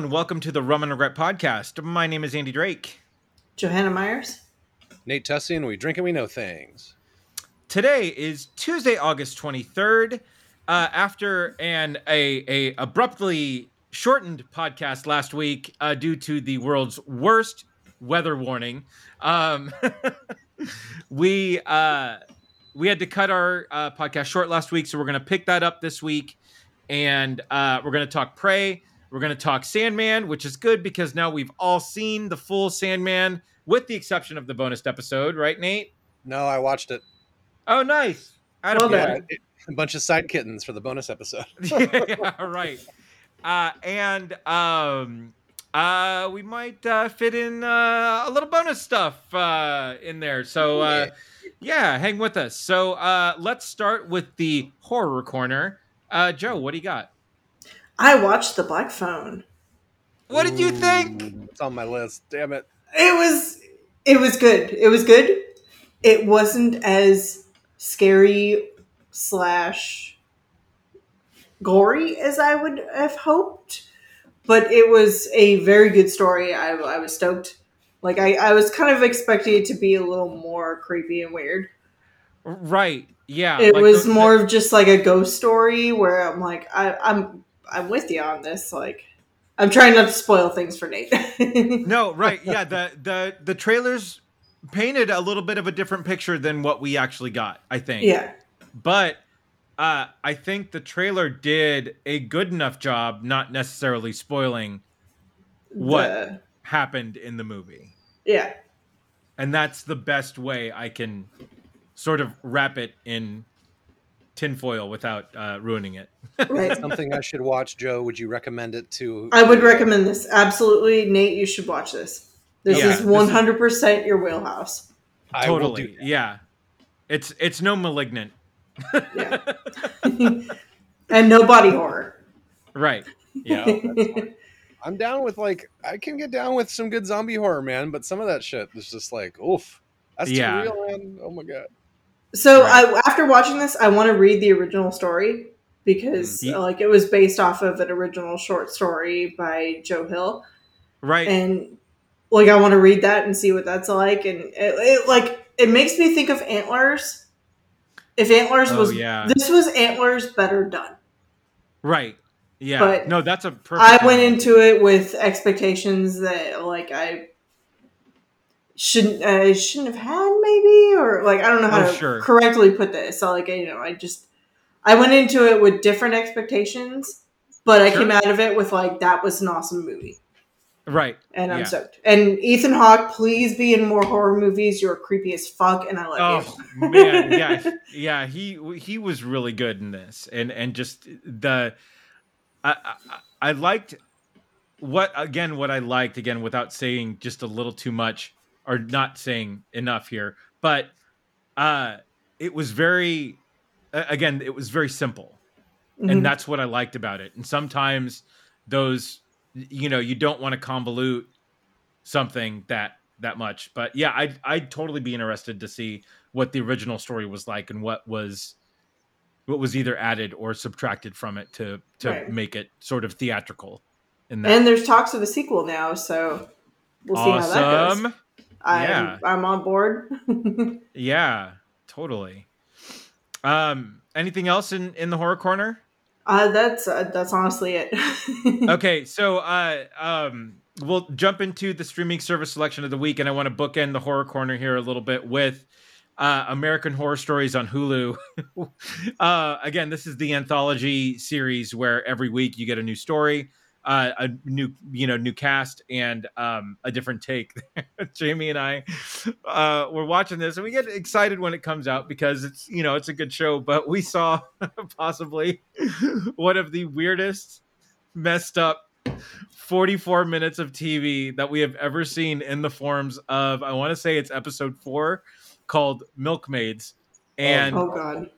ladies and. Welcome to the Rum and Regret podcast. My name is Andy Drake. Johanna Myers. Nate Tussey, and we drink and we know things. Today is Tuesday, August 23rd. Uh, after an a, a abruptly shortened podcast last week uh, due to the world's worst weather warning, um, we uh, we had to cut our uh, podcast short last week, so we're going to pick that up this week, and uh, we're going to talk Prey. We're going to talk Sandman, which is good because now we've all seen the full Sandman, with the exception of the bonus episode, right, Nate? No, I watched it. Oh, nice. I Well don't done. get it. A bunch of side kittens for the bonus episode. yeah, right. Uh, and um, uh, we might uh, fit in uh, a little bonus stuff uh, in there. So uh, yeah, hang with us. So uh, let's start with the horror corner. Uh, Joe, what do you got? I watched The Black Phone. What did you think? Ooh, It's on my list. Damn it. It was it was good. It was good. It wasn't as scary slash gory as I would have hoped, but it was a very good story. I, I was stoked. Like I, I was kind of expecting it to be a little more creepy and weird. Right. Yeah. it like was the- more of just like a ghost story where I'm like, I, I'm I'm with you on this. Like I'm trying not to spoil things for Nate. No, right. Yeah, the the the trailers painted a little bit of a different picture than what we actually got, I think. yeah. but uh, I think the trailer did a good enough job, not necessarily spoiling what The- happened in the movie, yeah. and that's the best way I can sort of wrap it in tinfoil without uh, ruining it. Right. Something I should watch, Joe. Would you recommend it to? I would recommend this. Absolutely, Nate, you should watch this. This Yeah, is this one is- hundred percent your wheelhouse. I will totally, do yeah. It's it's no malignant, Yeah. and no body horror. right? Yeah. No. I'm down with like I can get down with some good zombie horror, man. But some of that shit is just like, oof, that's Yeah. too real, man. Oh my god. So Right. I, after watching this, I want to read the original story because Mhm. like it was based off of an original short story by Joe Hill, Right. and like I want to read that and see what that's like, and it, it like it makes me think of Antlers. If Antlers Oh, was yeah. this was Antlers better done. right. Yeah. But no, that's a perfect. I went into it with expectations that like I shouldn't uh, I shouldn't have had maybe or like I don't know how Oh, to sure. correctly put this. So like you know I just I went into it with different expectations, but I Sure. came out of it with like that was an awesome movie. right. And I'm Yeah. stoked. And Ethan Hawke, please be in more horror movies. You're creepy as fuck, and I love Oh you. man, yeah, yeah. He he was really good in this, and and just the I I, I liked what again what I liked again without saying just a little too much or not saying enough here, but uh, it was very again it was very simple, Mhm. and that's what I liked about it. And sometimes those you know you don't want to convolute something that that much but yeah i'd i'd totally be interested to see what the original story was like and what was what was either added or subtracted from it to to Right. make it sort of theatrical in that and there's talks of a sequel now, so we'll see how that goes. I'm, Yeah. I'm on board. yeah totally um anything else in in the horror corner Uh, that's uh, that's honestly it. okay so uh um we'll jump into the streaming service selection of the week and i want to bookend the horror corner here a little bit with uh american horror stories on hulu uh again this is the anthology series where every week you get a new story uh a new you know new cast and um a different take jamie and i uh were watching this and we get excited when it comes out because it's you know it's a good show but we saw possibly one of the weirdest messed up 44 minutes of TV that we have ever seen in the forms of I want to say it's episode 4 called Milkmaids and oh god.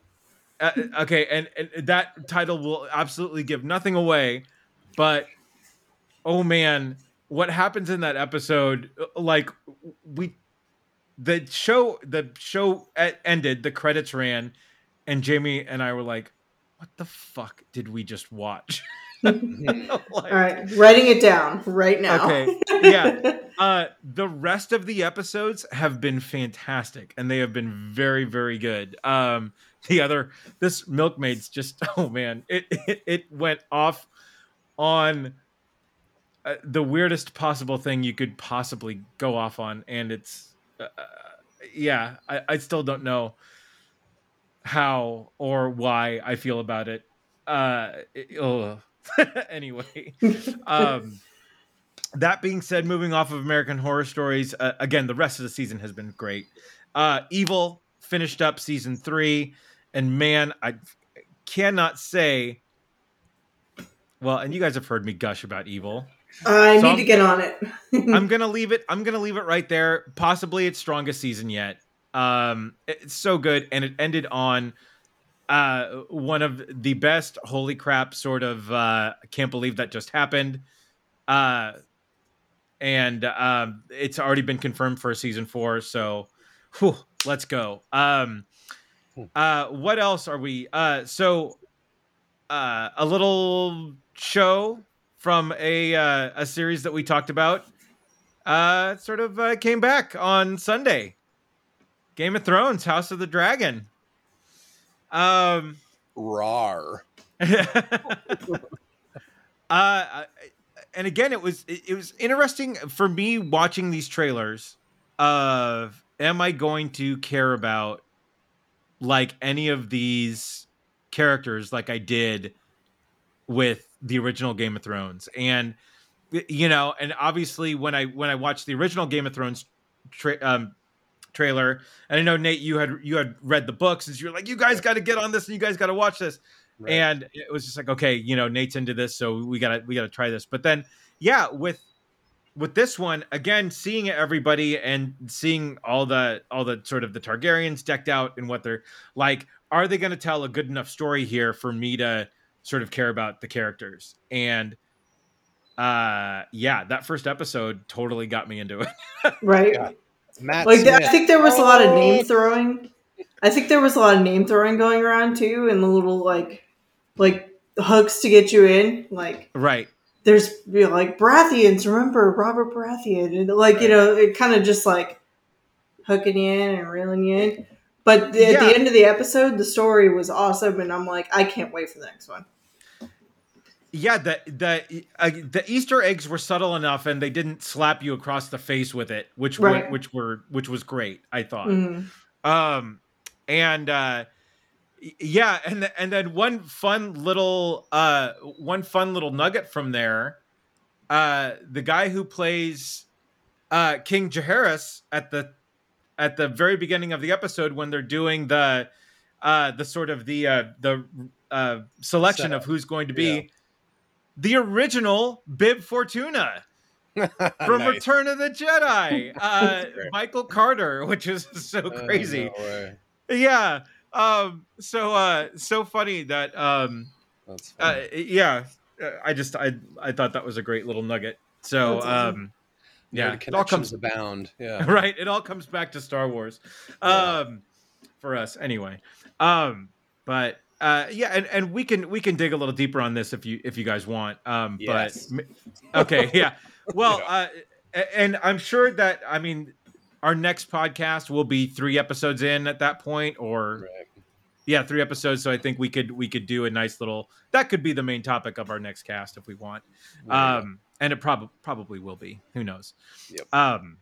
uh, okay and, and that title will absolutely give nothing away but oh man what happens in that episode like we the show the show ended the credits ran and Jamie and I were like what the fuck did we just watch Like- All right, writing it down right now. Okay, yeah. Uh, the rest of the episodes have been fantastic, and they have been very, very good. Um, the other, this milkmaid's just, oh man, it it, it went off on uh, the weirdest possible thing you could possibly go off on, and it's, uh, yeah, I, I still don't know how or why I feel about it. Uh, it- anyway, um that being said moving off of american horror stories uh, again the rest of the season has been great uh evil finished up season three and man i cannot say well and you guys have heard me gush about evil. I So need I'm- to get on it. i'm gonna leave it i'm gonna leave it right there. Possibly its strongest season yet. Um it's so good and it ended on uh one of the best holy crap sort of uh I can't believe that just happened. Uh and um it's already been confirmed for season four so whew, let's go. Um uh what else are we uh so uh a little show from a uh, a series that we talked about uh sort of uh, came back on Sunday. Game of Thrones, House of the Dragon. Um Rar. uh and again it was it, it was interesting for me watching these trailers of am I going to care about like any of these characters like I did with the original Game of Thrones. And you know and obviously when I when I watched the original Game of Thrones tra- um trailer and I know Nate you had you had read the books and you're like you guys got to get on this and you guys got to watch this. Right. and it was just like okay you know nate's into this so we gotta we gotta try this. But then yeah with with this one again seeing everybody and seeing all the all the sort of the targaryens decked out and what they're like are they going to tell a good enough story here for me to sort of care about the characters and uh yeah that first episode totally got me into it right? Yeah. Matt Like th- I think there was a lot of Oh. name throwing. I think there was a lot of name throwing going around too, and the little like like hooks to get you in. Like right there's you know, like Baratheons. Remember Robert Baratheon, and like you know it kind of just like hooking you in and reeling you in. But the, at Yeah. the end of the episode, the story was awesome, and I'm like, I can't wait for the next one. Yeah, the the uh, the Easter eggs were subtle enough, and they didn't slap you across the face with it, which were, which were which was great. I thought. Mhm. Um, and uh, yeah, and th- and then one fun little uh one fun little nugget from there, uh, the guy who plays uh King Jaehaerys at the at the very beginning of the episode when they're doing the uh the sort of the uh the uh selection of who's going to be Yeah. the original Bib Fortuna from Nice. Return of the Jedi, uh, Michael Carter, which is so Uh, crazy. no. Yeah. Um. So uh. So funny that um. That's Uh. funny. Yeah. Uh, I just I I thought that was a great little nugget. So awesome. um. Yeah. Nerd It all comes connections abound. Yeah. right. It all comes back to Star Wars. Yeah. Um. For us anyway. Um. But. Uh, yeah, and, and we can we can dig a little deeper on this if you if you guys want. Um, Yes. but okay, yeah. Well, Yeah. uh, and I'm sure that I mean, our next podcast will be three episodes in at that point, or Right. yeah, three episodes. So I think we could we could do a nice little that could be the main topic of our next cast if we want. There. Um, and it probably probably will be. Who knows? Yep. Um,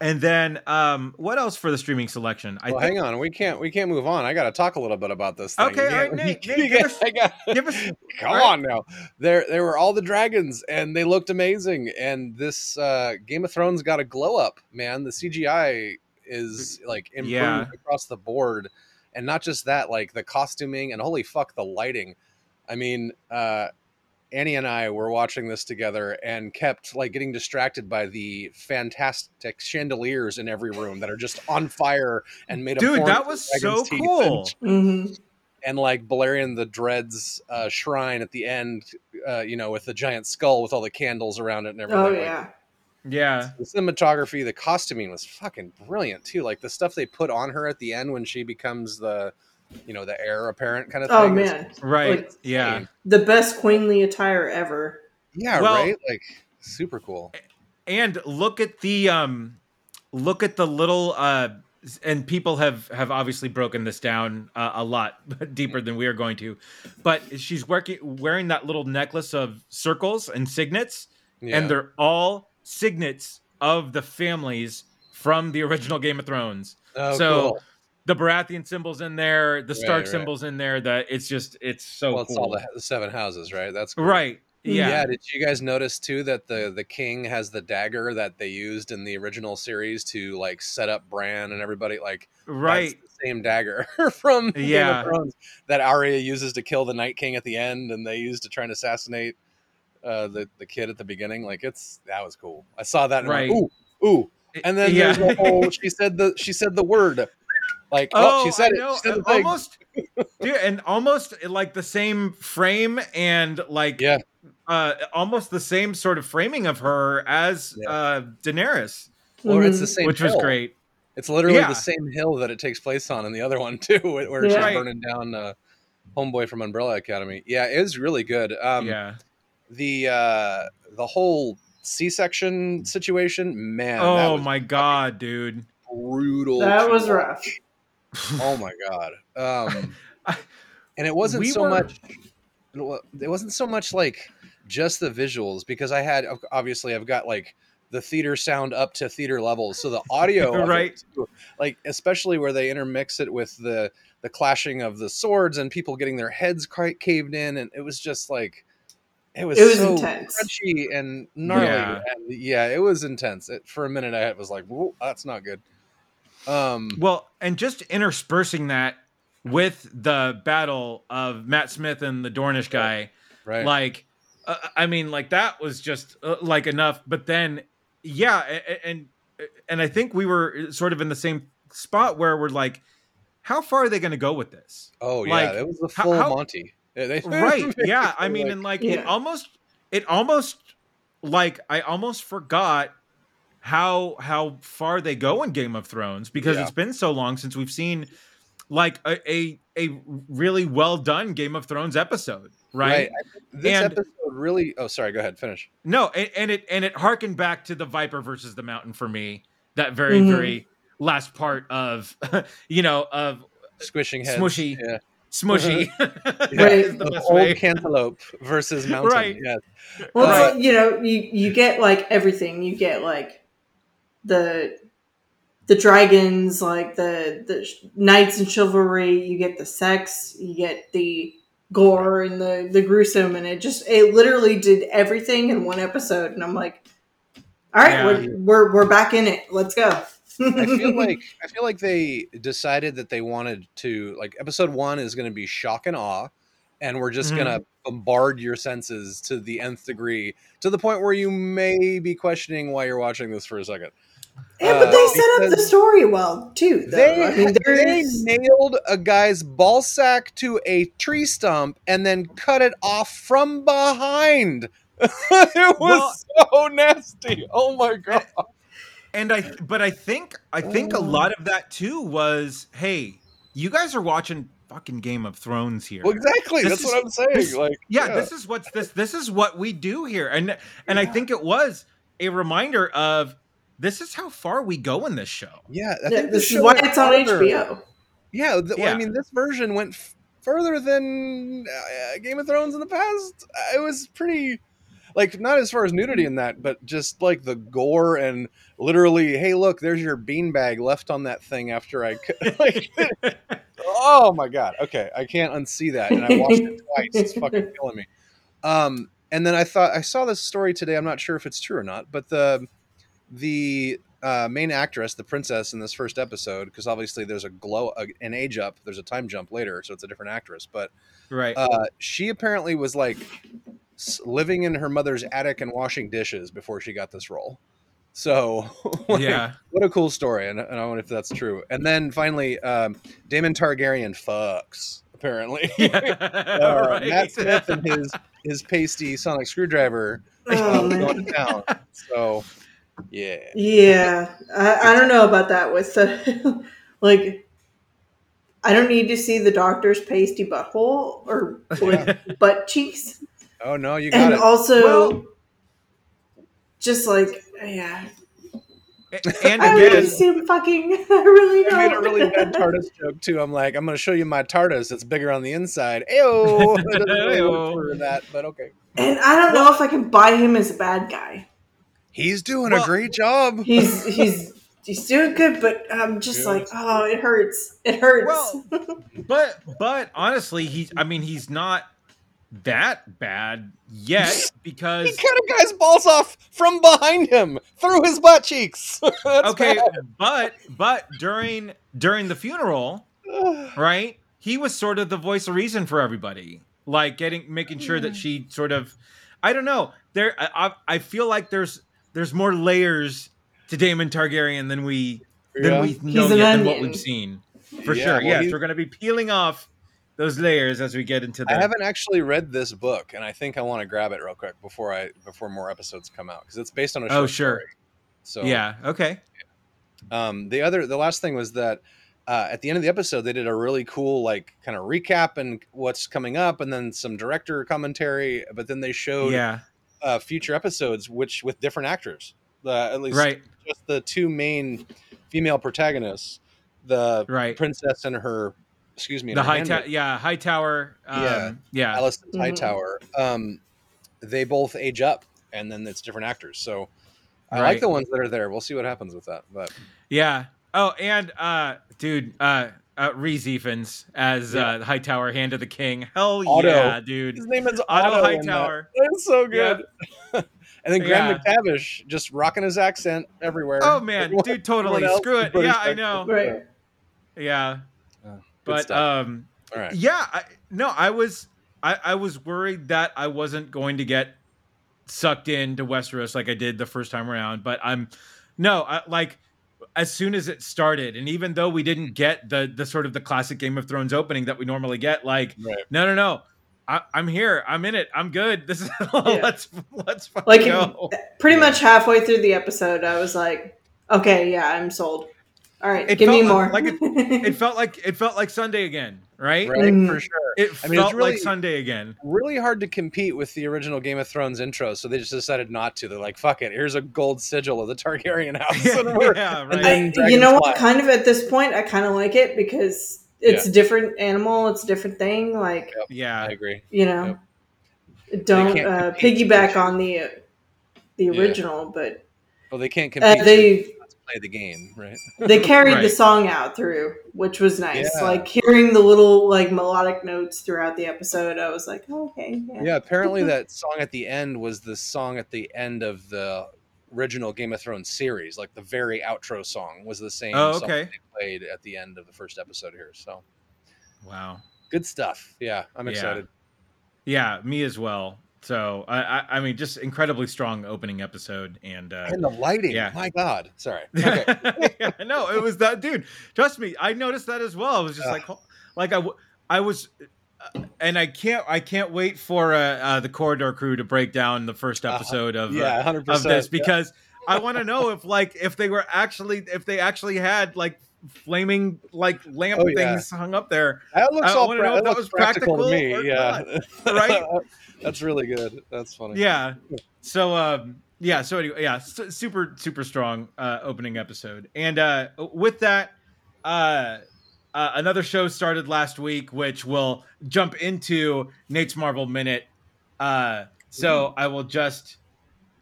and then um, what else for the streaming selection? I well, think. hang on. We can't. We can't move on. I got to talk a little bit about this. Thing. Okay, all right, Nate, Nate, give us- Give us Come right. on now. There, there were all the dragons, and they looked amazing. And this uh, Game of Thrones got a glow up, man. The CGI is like improved Yeah. across the board, and not just that, like the costuming and holy fuck, the lighting. I mean, uh, Annie and I were watching this together and kept like getting distracted by the fantastic chandeliers in every room that are just on fire and made of dude, that was so cool. and hmm and like Balerion the Dread's uh, shrine at the end, uh, you know, with the giant skull with all the candles around it and everything. Oh like, yeah. Yeah, The cinematography, the costuming was fucking brilliant too. Like the stuff they put on her at the end when she becomes the you know the heir apparent kind of thing. Oh thing. man, Right. Like- yeah. the best queenly attire ever. Yeah, Well- right. Like super cool. and look at the um look at the little uh and people have have obviously broken this down uh, a lot deeper than we are going to but she's working wearing that little necklace of circles and signets Yeah. and they're all signets of the families from the original game of thrones oh, so cool. The baratheon symbols in there the stark right. symbols in there that it's just it's so well, it's cool all the, the seven houses, right? That's cool. right yeah, Yeah. Did you guys notice too that the the king has the dagger that they used in the original series to like set up Bran and everybody? Like right that's the same dagger from Game Yeah. of Thrones that Arya uses to kill the Night King at the end, and they used to try and assassinate uh, the the kid at the beginning. Like it's that was cool. I saw that. And Right. ooh, ooh. And then yeah. there's the whole. She said the she said the word. Like Oh, oh, she said I it. She said and almost, dude, and almost like the same frame and like, Yeah. uh, almost the same sort of framing of her as Yeah. uh, Daenerys, Or it's Mhm. the same. which was great. It's literally Yeah. the same hill that it takes place on in the other one too, where she's Yeah. Right. burning down uh, Homeboy from Umbrella Academy. Yeah, it was really good. Um, yeah. The uh, the whole C-section situation, man. oh my god, dude. brutal. That was rough. Oh my god. Um, and it wasn't we so were- much. It wasn't so much like just the visuals because I had obviously I've got like the theater sound up to theater levels, so the audio, of it, Right. too, like especially where they intermix it with the the clashing of the swords and people getting their heads quite caved in, and it was just like it was It was so intense. crunchy and gnarly. Yeah. And yeah, it was intense. It, for a minute, I was like, "Whoa, that's not good." Um, Well, and just interspersing that with the battle of Matt Smith and the Dornish guy, right? like uh, i mean like that was just uh, like enough but then yeah a- a- and and i think we were sort of in the same spot where we're like how far are they going to go with this Oh Like, yeah, it was the full how- Monty. Yeah, they- right yeah i mean like- and like it almost it almost like i almost forgot how how far they go in game of thrones because Yeah. it's been so long since we've seen like a a, a really well done game of thrones episode right, I think This And- episode really. Oh, sorry. Go ahead. Finish. No, and, and it and it harkened back to the Viper versus the Mountain for me. That very Mhm. very last part of you know of Squishing heads. Smushy. Yeah. smushy. Right. is the best old way. cantaloupe versus mountain. Right. Yes. Well, Uh, it's, you know, you you get like everything. You get like the the dragons, like the the knights and chivalry. You get the sex. You get the gore and the the gruesome, and it just it literally did everything in one episode. And I'm like, all right, Yeah. we're, we're we're back in it. Let's go. I feel like I feel like they decided that they wanted to like episode one is going to be shock and awe, and we're just Mhm. going to bombard your senses to the nth degree to the point where you may be questioning why you're watching this for a second. Yeah, but Uh, they set up the story well too. Though. They, I mean, they nailed a guy's ball sack to a tree stump and then cut it off from behind. it was so nasty. Oh my god! and I but I think I think a lot of that too was hey, you guys are watching fucking Game of Thrones here. Well, exactly. This That's is- what I'm saying. this- like, yeah, this is what's this this is what we do here. And and I think it was a reminder of this is how far we go in this show. yeah. I think the this is why it's on farther. HBO. Yeah, th- Yeah. I mean, this version went f- further than uh, Game of Thrones in the past. It was pretty, like, not as far as nudity in that, but just like the gore and literally, hey, look, there's your beanbag left on that thing after I. c- Like, oh my god. Okay, I can't unsee that, and I watched it twice. It's fucking killing me. Um, and then I thought I saw this story today. I'm not sure if it's true or not, but the the uh, main actress, the princess in this first episode, because obviously there's a glow, a, an age up, there's a time jump later, so it's a different actress. But right. uh, she apparently was like living in her mother's attic and washing dishes before she got this role. So like, yeah. what a cool story, and, and I wonder if that's true. And then finally, um, Daemon Targaryen fucks apparently. Yeah. Uh, right. Matt Smith and his his pasty sonic screwdriver Oh, going to town. So yeah, Yeah, I, I don't know about that with the like. I don't need to see the doctor's pasty butthole or like butt cheeks. Oh no, you got And it. also Well- just like yeah. And I really again, see him fucking I really I made a really bad TARDIS joke too. I'm like, I'm going to show you my TARDIS. It's bigger on the inside. Ayo! Really Ayo. that, but okay. and I don't know if I can buy him as a bad guy. He's doing Well- a great job. He's he's he's doing good, but I'm just Yes. like, oh, it hurts. It hurts. Well, but but honestly, he's I mean he's not that bad yet because He because cut a guy's balls off from behind him through his butt cheeks. Okay, bad. but but during during the funeral, right? He was sort of the voice of reason for everybody, like getting making sure that hmm. she sort of, I don't know. There, I, I I feel like there's there's more layers to Daemon Targaryen than we than Yeah. we know an yet than what we've seen for Yeah, sure. well, yes, we're gonna be peeling off those layers as we get into that. I haven't actually read this book, and I think I want to grab it real quick before I before more episodes come out because it's based on a show. Oh, sure. story. So Yeah. Okay. Um, the other, the last thing was that uh, at the end of the episode, they did a really cool, like, kind of recap and what's coming up, and then some director commentary. But then they showed Yeah. Uh, future episodes, which with different actors. The at least Right. just the two main female protagonists, the Right. princess and her, excuse me, The her high handmaid, tower. Yeah. High tower. Um, Yeah. yeah. Alicent Mhm. Hightower. Um, they both age up, and then it's different actors. So I Right. like the ones that are there. We'll see what happens with that. But Yeah. Oh, and uh, dude, uh, uh Rhys Ifans as Yeah. uh, Hightower, Hand of the King. Hell Otto. yeah, dude. his name is Otto Otto that. Hightower. That's so good. and then Graham Yeah. McTavish just rocking his accent everywhere. Oh man, Everyone- dude, totally. Screw it. Yeah, I know. right. Yeah, but um, All right. yeah, I, no, I was, I, I was worried that I wasn't going to get sucked into Westeros like I did the first time around, but I'm, no, I, like as soon as it started, and even though we didn't get the the sort of the classic Game of Thrones opening that we normally get, like Right. no, no, no. I, I'm here. I'm in it. I'm good. This is let's let's fucking Like go. pretty Yeah. much halfway through the episode, I was like, okay, yeah, I'm sold. All right, It give me more. like It felt like it felt like Sunday again, right? Right, Mm. for sure. It I mean, it's felt really- like Sunday again. Really hard to compete with the original Game of Thrones intro, so they just decided not to. They're like, "Fuck it, here's a gold sigil of the Targaryen house." and we're- yeah, and right. then I, you Dragon's know what? Kind of at this point, I kind of like it because it's a different animal. It's a different thing. Like I yeah, I agree. you know, don't uh, piggyback on the uh, the Yeah. original, but Well, they can't uh, compete. so they let's play the game, right? they carried the song out through, which was nice. Yeah. Like hearing the little like melodic notes throughout the episode, I was like, oh, okay, yeah. Yeah, apparently that song at the end was the song at the end of the original Game of Thrones series. Like the very outro song was the same Oh, okay. that they played at the end of the first episode here. So wow. good stuff. Yeah, I'm Yeah. excited. Yeah, me as well. So I, I, I mean, just incredibly strong opening episode, and uh, And the lighting, Yeah. my God. Sorry. Okay. yeah, no, it was that dude. Trust me, I noticed that as well. I was just Ugh. like, like I, I was, uh, and I can't, I can't wait for uh, uh, the corridor crew to break down the first Uh-huh. episode of uh, yeah, 100%. of this because I want to know if like if they were actually if they actually had like flaming like lamp Oh, yeah. things hung up there. that looks I all pra- know that that was practical, to me. Yeah. right? That's really good. That's funny. Yeah. So um yeah, so anyway, yeah, super super strong uh opening episode. And uh with that uh uh, another show started last week, which will jump into Nate's Marvel Minute. Uh, so I will just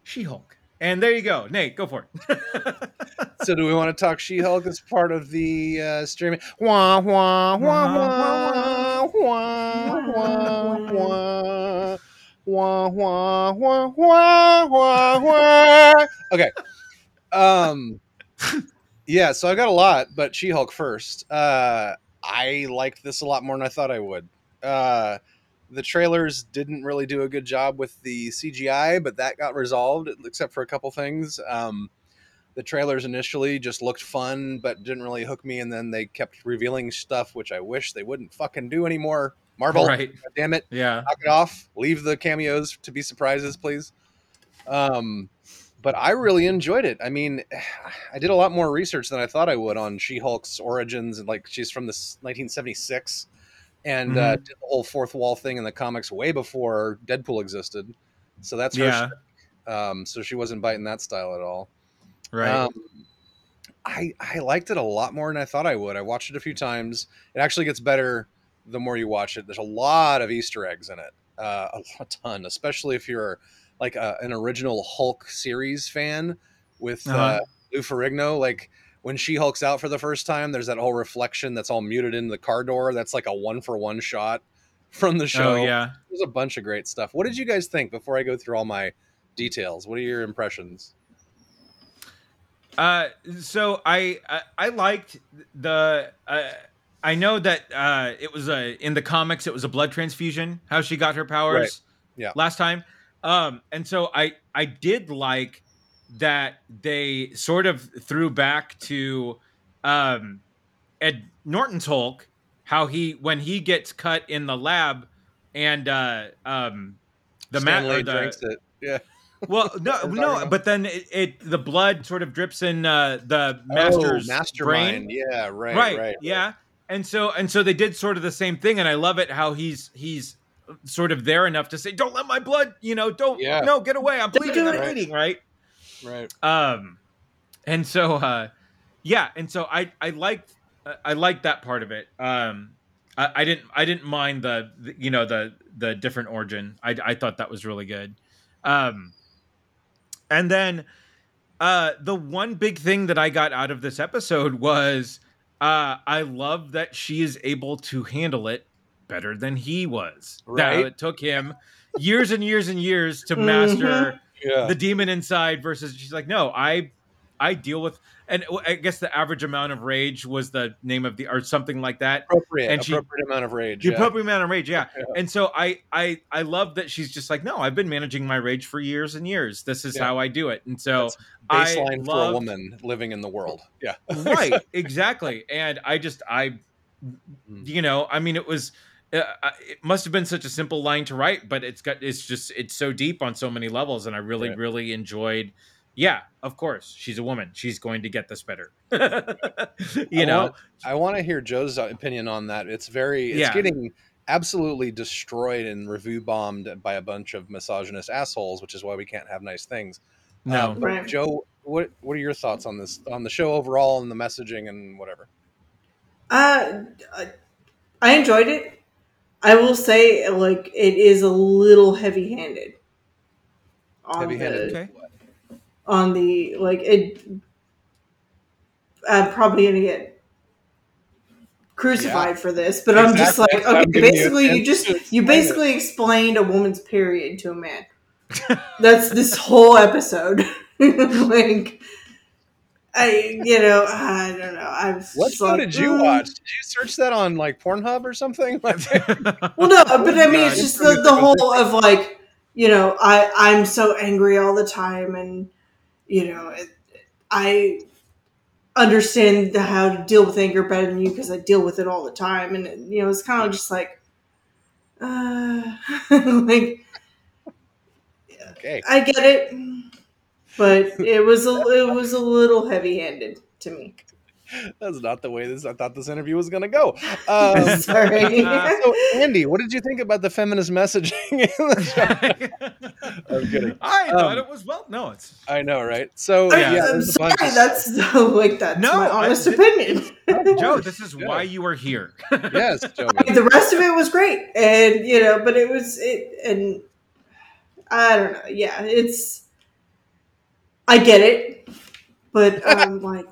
She-Hulk, and there you go, Nate, go for it. So do we want to talk She-Hulk as part of the uh, streaming? Wah wah wah wah wah wah wah wah wah wah wah wah. Okay. Um. Yeah, so I got a lot, but She-Hulk first. Uh, I liked this a lot more than I thought I would. Uh, the trailers didn't really do a good job with the CGI, but that got resolved, except for a couple things. Um, the trailers initially just looked fun, but didn't really hook me, and then they kept revealing stuff which I wish they wouldn't fucking do anymore. Marvel, right? God damn it, Yeah. knock it off. Leave the cameos to be surprises, please. Um, but I really enjoyed it. I mean, I did a lot more research than I thought I would on She-Hulk's origins, and like she's from this 1976, and uh, Mhm. did the whole fourth wall thing in the comics way before Deadpool existed. So that's her. Yeah. Um, so she wasn't biting that style at all. Right. Um, I I liked it a lot more than I thought I would. I watched it a few times. It actually gets better the more you watch it. There's a lot of Easter eggs in it, uh, a, ton, especially if you're like a, an original Hulk series fan with uh Uh-huh. Lou Ferrigno. Like when she hulks out for the first time, there's that whole reflection that's all muted in the car door. That's like a one for one shot from the show. oh yeah. There's a bunch of great stuff. What did you guys think before I go through all my details? What are your impressions? Uh, so I, I I liked the. Uh, I know that uh, it was a in the comics. It was a blood transfusion. How she got her powers. Right. Yeah. Last time. Um, and so I I did like that they sort of threw back to um Ed Norton's Hulk. How he when he gets cut in the lab, and uh um the Stan mat or the drinks it. Yeah. well, no, no, but then it, it the blood sort of drips in uh, the master's oh, mastermind. brain, Yeah, right, right? right. Yeah, and so and so they did sort of the same thing, and I love it how he's he's sort of there enough to say, "Don't let my blood, you know, don't, Yeah. no, get away, I'm Don't bleeding, do I'm bleeding," right? Right. Um, and so uh, yeah, and so I I liked I liked that part of it. Um, I, I didn't I didn't mind the, the you know the the different origin. I I thought that was really good. Um, and then uh, the one big thing that I got out of this episode was uh, I love that she is able to handle it better than he was. That Right. it took him years and years and years to master Yeah. the demon inside versus she's like no i i deal with and i guess the average amount of rage was the name of the or something like that appropriate, and she- appropriate amount of rage. the yeah. appropriate amount of rage yeah. Yeah. and so i i i love that she's just like no i've been managing my rage for years and years this is Yeah. how i do it and so That's I baseline for a woman living in the world. Yeah. right exactly and i just i Mm. you know i mean it was it must have been such a simple line to write but it's got it's just it's so deep on so many levels and i really Right. really enjoyed yeah of course she's a woman she's going to get this better you I know want- I want to hear Joe's opinion on that. It's very, it's Yeah. getting absolutely destroyed and review bombed by a bunch of misogynist assholes, which is why we can't have nice things. no Um, but Right. Joe, what what are your thoughts on this, on the show overall, and the messaging and whatever? Uh, I- I enjoyed it. I will say, like, it is a little heavy-handed. On Heavy-handed. the okay on the like it. I'm probably gonna get crucified for this, but I'm just Exactly. like, okay, giving you basically, you just you basically explained a woman's period to a man. That's this whole episode. like, I, you know, I don't know. I was What just show like, did you mm. watch? Did you search that on like Pornhub or something? Well, no, but I mean, it's just the, the whole of like, you know, I I'm so angry all the time, and you know, it, I understand the, how to deal with anger better than you because I deal with it all the time, and it, you know, it's kind of just like, uh, like okay. I get it, but it was a it was a little heavy handed to me. That's not the way this. I thought this interview was gonna go. Um, Sorry. so, Andy, what did you think about the feminist messaging? in the show? I'm kidding. i thought Um, it was well no it's I know, right? So I- yeah, Yeah. I'm there's sorry. That's like that's No, my I- honest opinion. joe this is Yeah. why you are here yes, Joe. the rest of it was great and you know but it was it and i don't know yeah it's i get it but i'm like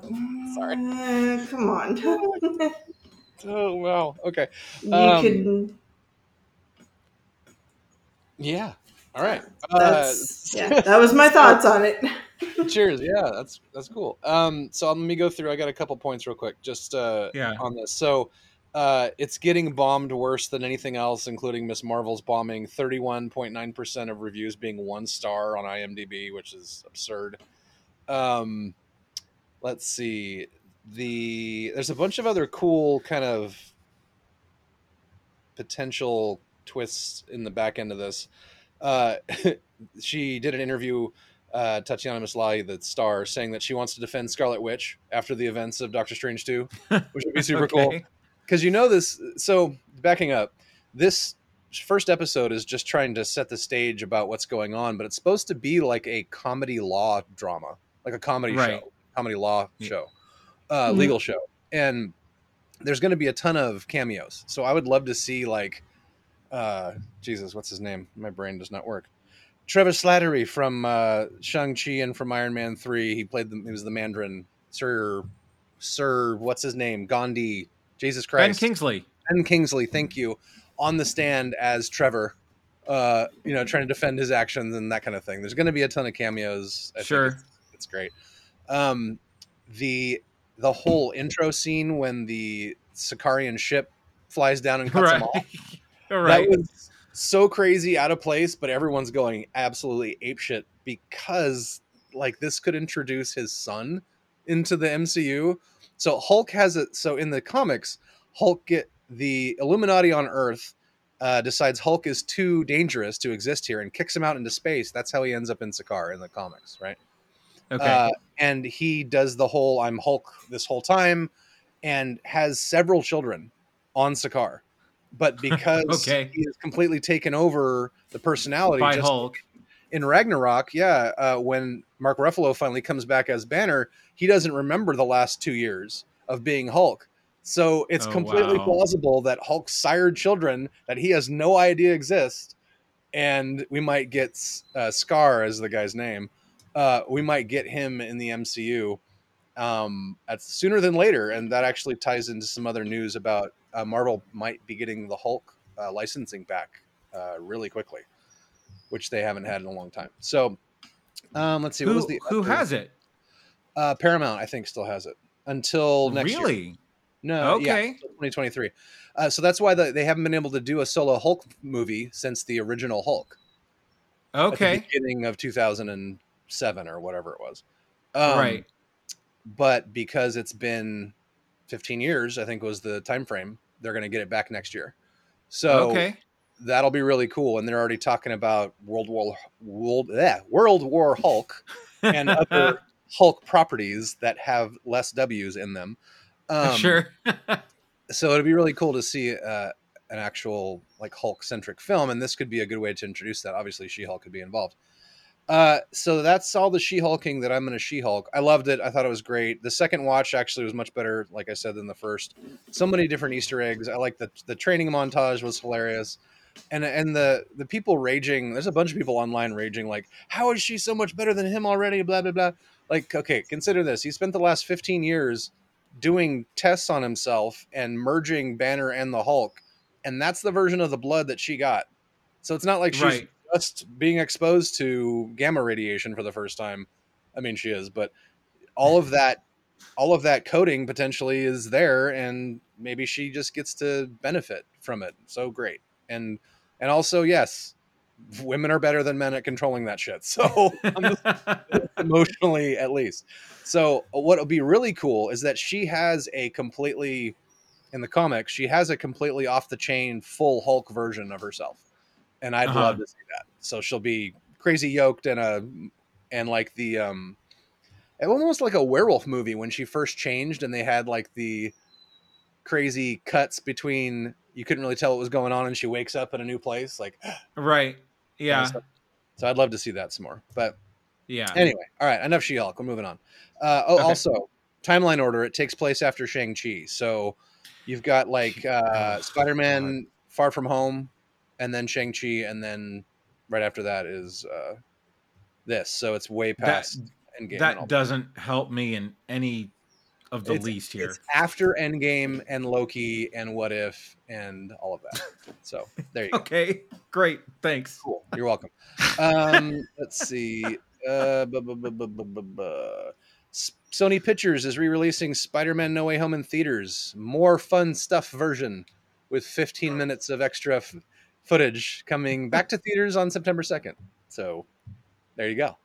Sorry. eh, come on Oh wow. Okay. Um, could Yeah. All right. Uh, yeah that was my thoughts on it cheers. Yeah, that's that's cool. Um, so let me go through. I got a couple points real quick, just uh, Yeah. on this. So. Uh, it's getting bombed worse than anything else, including Miss Marvel's bombing. Thirty-one point nine percent of reviews being one star on IMDb, which is absurd. Um, let's see. The there's a bunch of other cool kind of potential twists in the back end of this. Uh, she did an interview uh, Tatiana Maslany, the star, saying that she wants to defend Scarlet Witch after the events of Doctor Strange 2, which would be super cool. Okay. Because you know this. So, backing up, this first episode is just trying to set the stage about what's going on, but it's supposed to be like a comedy law drama, like a comedy Right. show, comedy law Yeah. show, uh, Mhm. legal show. And there's going to be a ton of cameos. So, I would love to see, like, uh, Jesus, what's his name? My brain does not work. Trevor Slattery from uh, Shang Chi and from Iron Man Three. He played the he was the Mandarin. Sir, Sir, what's his name? Gandhi. Jesus Christ. Ben Kingsley. Ben Kingsley. Thank you. On the stand as Trevor. Uh, you know, trying to defend his actions and that kind of thing. There's going to be a ton of cameos. I Sure. it's, it's great. Um, the the whole intro scene when the Sakaaran ship flies down and cuts Right. off. right. That was so crazy out of place, but everyone's going absolutely apeshit because like this could introduce his son into the MCU. So Hulk has it. So in the comics, Hulk get the Illuminati on Earth uh, decides Hulk is too dangerous to exist here and kicks him out into space. That's how he ends up in Sakaar in the comics, right? okay. Uh, and he does the whole I'm Hulk this whole time and has several children on Sakaar. But because Okay. he has completely taken over the personality By Hulk. In Ragnarok, yeah, uh, when Mark Ruffalo finally comes back as Banner, he doesn't remember the last two years of being Hulk. So it's Oh, completely wow. plausible that Hulk sired children that he has no idea exist, and we might get uh, Skaar as the guy's name. Uh, we might get him in the MCU um, at sooner than later, and that actually ties into some other news about uh, Marvel might be getting the Hulk uh, licensing back uh, really quickly, which they haven't had in a long time. So um, let's see, Who, the who has it? uh, Paramount? I think still has it until next year. really? No, Okay. until 2023. Uh, so that's why the, they haven't been able to do a solo Hulk movie since the original Hulk. at the Okay. beginning of 2007 or whatever it was. Um, right. But because it's been 15 years, I think was the time frame, they're going to get it back next year. So okay. That'll be really cool. And they're already talking about World War World yeah, World War Hulk and other Hulk properties that have less W's in them. Um, sure. so it'd be really cool to see uh, an actual like Hulk centric film, and this could be a good way to introduce that. Obviously, She Hulk could be involved. Uh, so that's all the She Hulking that I'm going to She Hulk. I loved it. I thought it was great. The second watch actually was much better, like I said, than the first. So many different Easter eggs. I like the the training montage was hilarious. And, and the the people raging there's a bunch of people online raging like how is she so much better than him already blah blah blah like okay consider this he spent the last 15 years doing tests on himself and merging Banner and the Hulk, and that's the version of the blood that she got. So it's not like she's Right. just being exposed to gamma radiation for the first time. I mean, she is, but all of that, all of that coding potentially is there, and maybe she just gets to benefit from it. So great, and and also yes, women are better than men at controlling that shit. So just emotionally at least. So what would be really cool is that she has a completely in the comics, she has a completely off the chain full Hulk version of herself. And I'd Uh-huh. love to see that. So she'll be crazy yoked and a and like the um almost like a werewolf movie when she first changed and they had like the crazy cuts between you couldn't really tell what was going on and she wakes up in a new place like right. Yeah. so I'd love to see that some more. But Yeah. Anyway, all right, enough She-Hulk. We're moving on. Uh, oh, Okay. also timeline order. It takes place after Shang Chi, so you've got like uh, Oh, Spider-Man: Far From Home, and then Shang Chi, and then right after that is uh, this. So it's way That past Endgame. that doesn't help me in any of the It's- least here. It's after Endgame and Loki and What If and all of that. So there you go. Okay. Great. Thanks. Cool. You're welcome. Um, let's see. Uh, bu- bu- bu- Sony Pictures is re-releasing Spider-Man: No Way Home in theaters. More fun stuff version with 15 minutes of extra f- footage coming back to theaters on September 2nd. So there you go.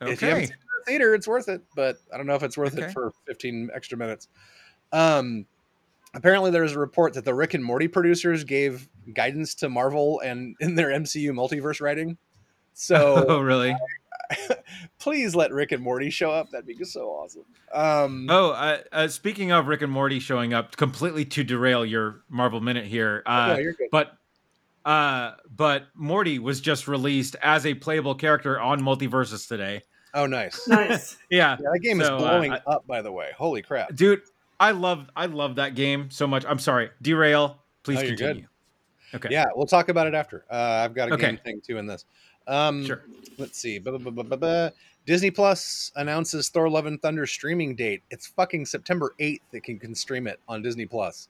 If you haven't Okay. seen it in the theater, it's worth it, but I don't know if it's worth Okay. it for 15 extra minutes. Um, apparently, there was a report that the Rick and Morty producers gave guidance to Marvel and in their MCU multiverse writing. So Oh, really? please let Rick and Morty show up. That'd be so awesome. Um, Oh, uh, uh, speaking of Rick and Morty showing up, completely to derail your Marvel minute here. Uh, no, you're good. but uh, but Morty was just released as a playable character on Multiversus today. Oh, nice. Nice. Yeah, Yeah, that game is So, uh, blowing I- up. By the way, holy crap! dude, I love I love that game so much. I'm sorry, derail. Please No, continue. Okay. Yeah, we'll talk about it after. Uh, I've got a Okay. game thing too in this. Um, Sure. Let's see. Ba- ba- ba- ba- ba- ba. Disney Plus announces Thor: Love and Thunder streaming date. It's fucking September 8th. That can, can stream it on Disney Plus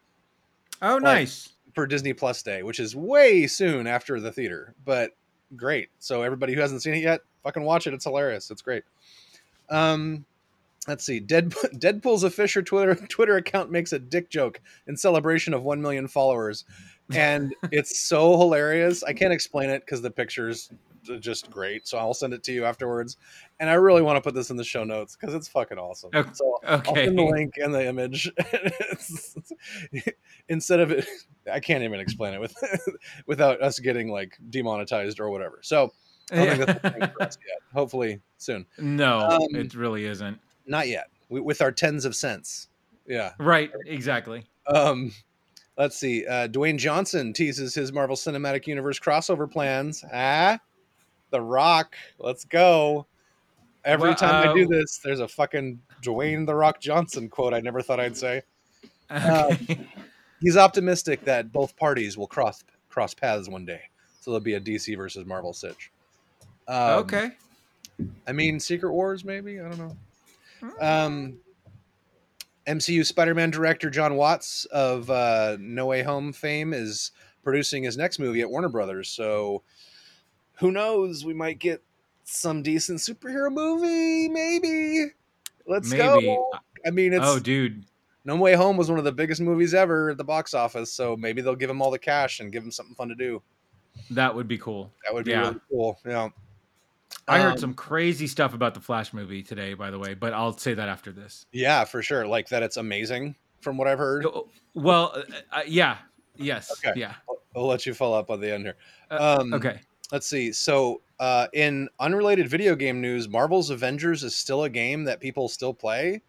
Oh, nice. for Disney Plus Day, which is way soon after the theater, but great. So everybody who hasn't seen it yet, fucking watch it. It's hilarious. It's great. Um, let's see. Dead, Deadpool's official Twitter Twitter account makes a dick joke in celebration of one million followers, and it's so hilarious. I can't explain it because the pictures just great. So I'll send it to you afterwards. And I really want to put this in the show notes because it's fucking awesome. Ok- So I'll Okay. send the link and the image. It's- instead of it, I can't even explain it with without us getting like demonetized or whatever. So I don't think that's a thing for us yet. Hopefully soon. no, Um, it really isn't. Not yet. We, with our tens of cents. Yeah. Right. Exactly. Um, let's see. Uh, Dwayne Johnson teases his Marvel Cinematic Universe crossover plans. Ah, The Rock. Let's go. Every Well, time I do uh, this, there's a fucking Dwayne The Rock Johnson quote I never thought I'd say. Okay. He's optimistic that both parties will cross cross paths one day. So there'll be a DC versus Marvel sitch. Um, okay. I mean, Secret Wars, maybe. I don't know. Um, MCU Spider-Man director John Watts of uh, No Way Home fame is producing his next movie at Warner Brothers. So who knows? We might get some decent superhero movie. Maybe. Let's Maybe. go. I mean, it's oh, dude. No Way Home was one of the biggest movies ever at the box office. So maybe they'll give him all the cash and give him something fun to do. That would be cool. That would be Yeah. really cool. Yeah. I heard Um, some crazy stuff about the Flash movie today, by the way, but I'll say that after this. Yeah, for sure. Like that, it's amazing from what I've heard. Oh, Well, uh, uh, yeah, yes, Okay. yeah. I'll, I'll let you follow up on the end here. Uh, Um, Okay. Let's see. So, uh, in unrelated video game news, Marvel's Avengers is still a game that people still play.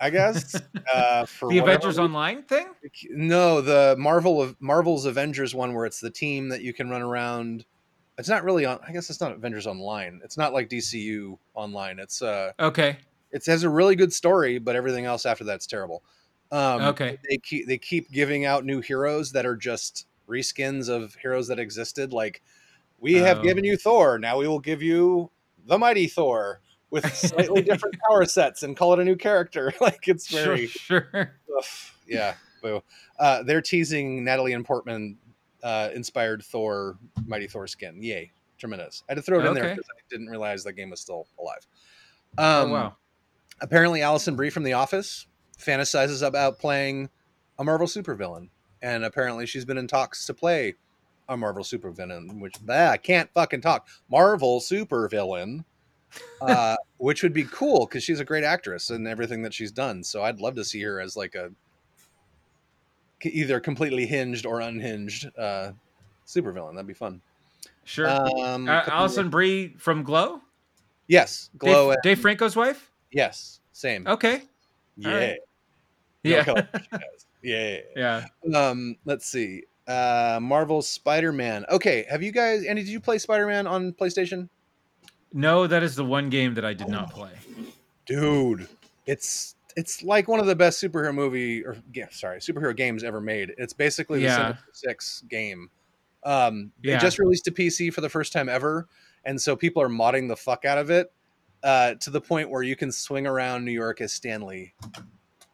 I guess uh, for The Avengers reason. Online thing? No, the Marvel of Marvel's Avengers one where it's the team that you can run around. It's not really on. I guess it's not Avengers Online. It's not like DCU Online. It's uh, Okay. it has a really good story, but everything else after that's terrible. Um, Okay. They keep they keep giving out new heroes that are just reskins of heroes that existed. Like we have Oh. given you Thor, now we will give you the mighty Thor with slightly different power sets and call it a new character. Like it's very Sure. sure. yeah. Boo. Uh, they're teasing Natalie and Portman uh, inspired Thor, Mighty Thor skin. Yay, tremendous! I had to throw it in there because I didn't realize that game was still alive. Oh, Um, wow. apparently Alison Brie from The Office fantasizes about playing a Marvel supervillain, and apparently she's been in talks to play a Marvel supervillain, which I can't fucking talk. Marvel supervillain, uh, which would be cool because she's a great actress and everything that she's done. So I'd love to see her as like a either completely hinged or unhinged uh, supervillain. That'd be fun. Sure. Um, uh, Alison Brie from Glow? yes, glow. Dave, and- Dave Franco's wife? yes, same. Okay. yeah, alright. No Yeah. yeah. yeah. Um, let's see. Uh, Marvel Spider-Man. Okay, have you guys? Andy, did you play Spider-Man on PlayStation? No, that is the one game that I did not Oh. play. Dude, it's it's like one of the best superhero movie or yeah, sorry, superhero games ever made. It's basically the Yeah. Six game. Um, they Yeah. just released a PC for the first time ever, and so people are modding the fuck out of it uh, to the point where you can swing around New York as Stan Lee.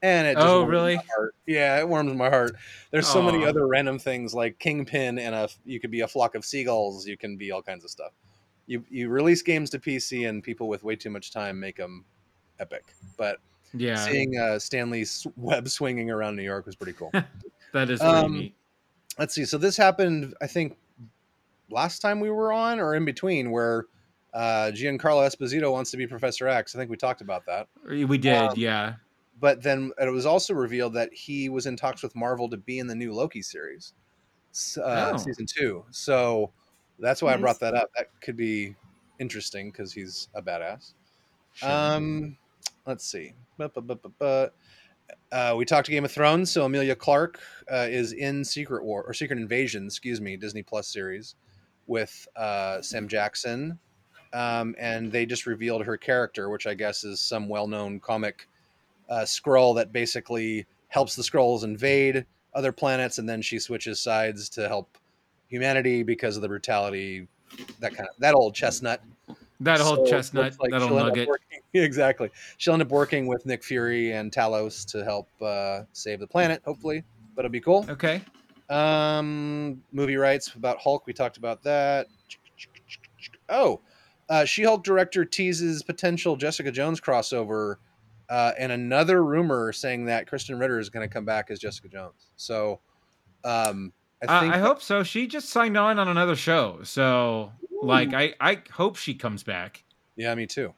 And it just Oh, warms really? my heart. Yeah, it warms my heart. There's so many other random things like Kingpin and a you could be a flock of seagulls. You can be all kinds of stuff. You you release games to PC and people with way too much time make them epic. But Yeah. seeing uh, Stan Lee's web swinging around New York was pretty cool. That is really Um, neat. Let's see. So this happened, I think, last time we were on or in between, where uh, Giancarlo Esposito wants to be Professor X. I think we talked about that. We did, um, yeah. But then it was also revealed that he was in talks with Marvel to be in the new Loki series, uh, Oh. season two. So that's why I brought that up. That could be interesting because he's a badass. Sure. Um, let's see. Uh, we talked to Game of Thrones, so Emilia Clarke uh, is in Secret War or Secret Invasion, excuse me, Disney Plus series with uh, Sam Jackson, um, and they just revealed her character, which I guess is some well-known comic uh, Skrull that basically helps the Skrulls invade other planets, and then she switches sides to help humanity because of the brutality. That kind of that old chestnut that so, chestnut, like that old she'll end up nugget. working- exactly. She'll end up working with Nick Fury and Talos to help uh, save the planet, hopefully. But it'll be cool. Okay. Um, movie rights about Hulk. We talked about that. Oh, uh, She-Hulk director teases potential Jessica Jones crossover, uh, and another rumor saying that Krysten Ritter is going to come back as Jessica Jones. So, um, I Uh, think I hope so. She just signed on on another show, so like I I hope she comes back. yeah, me too.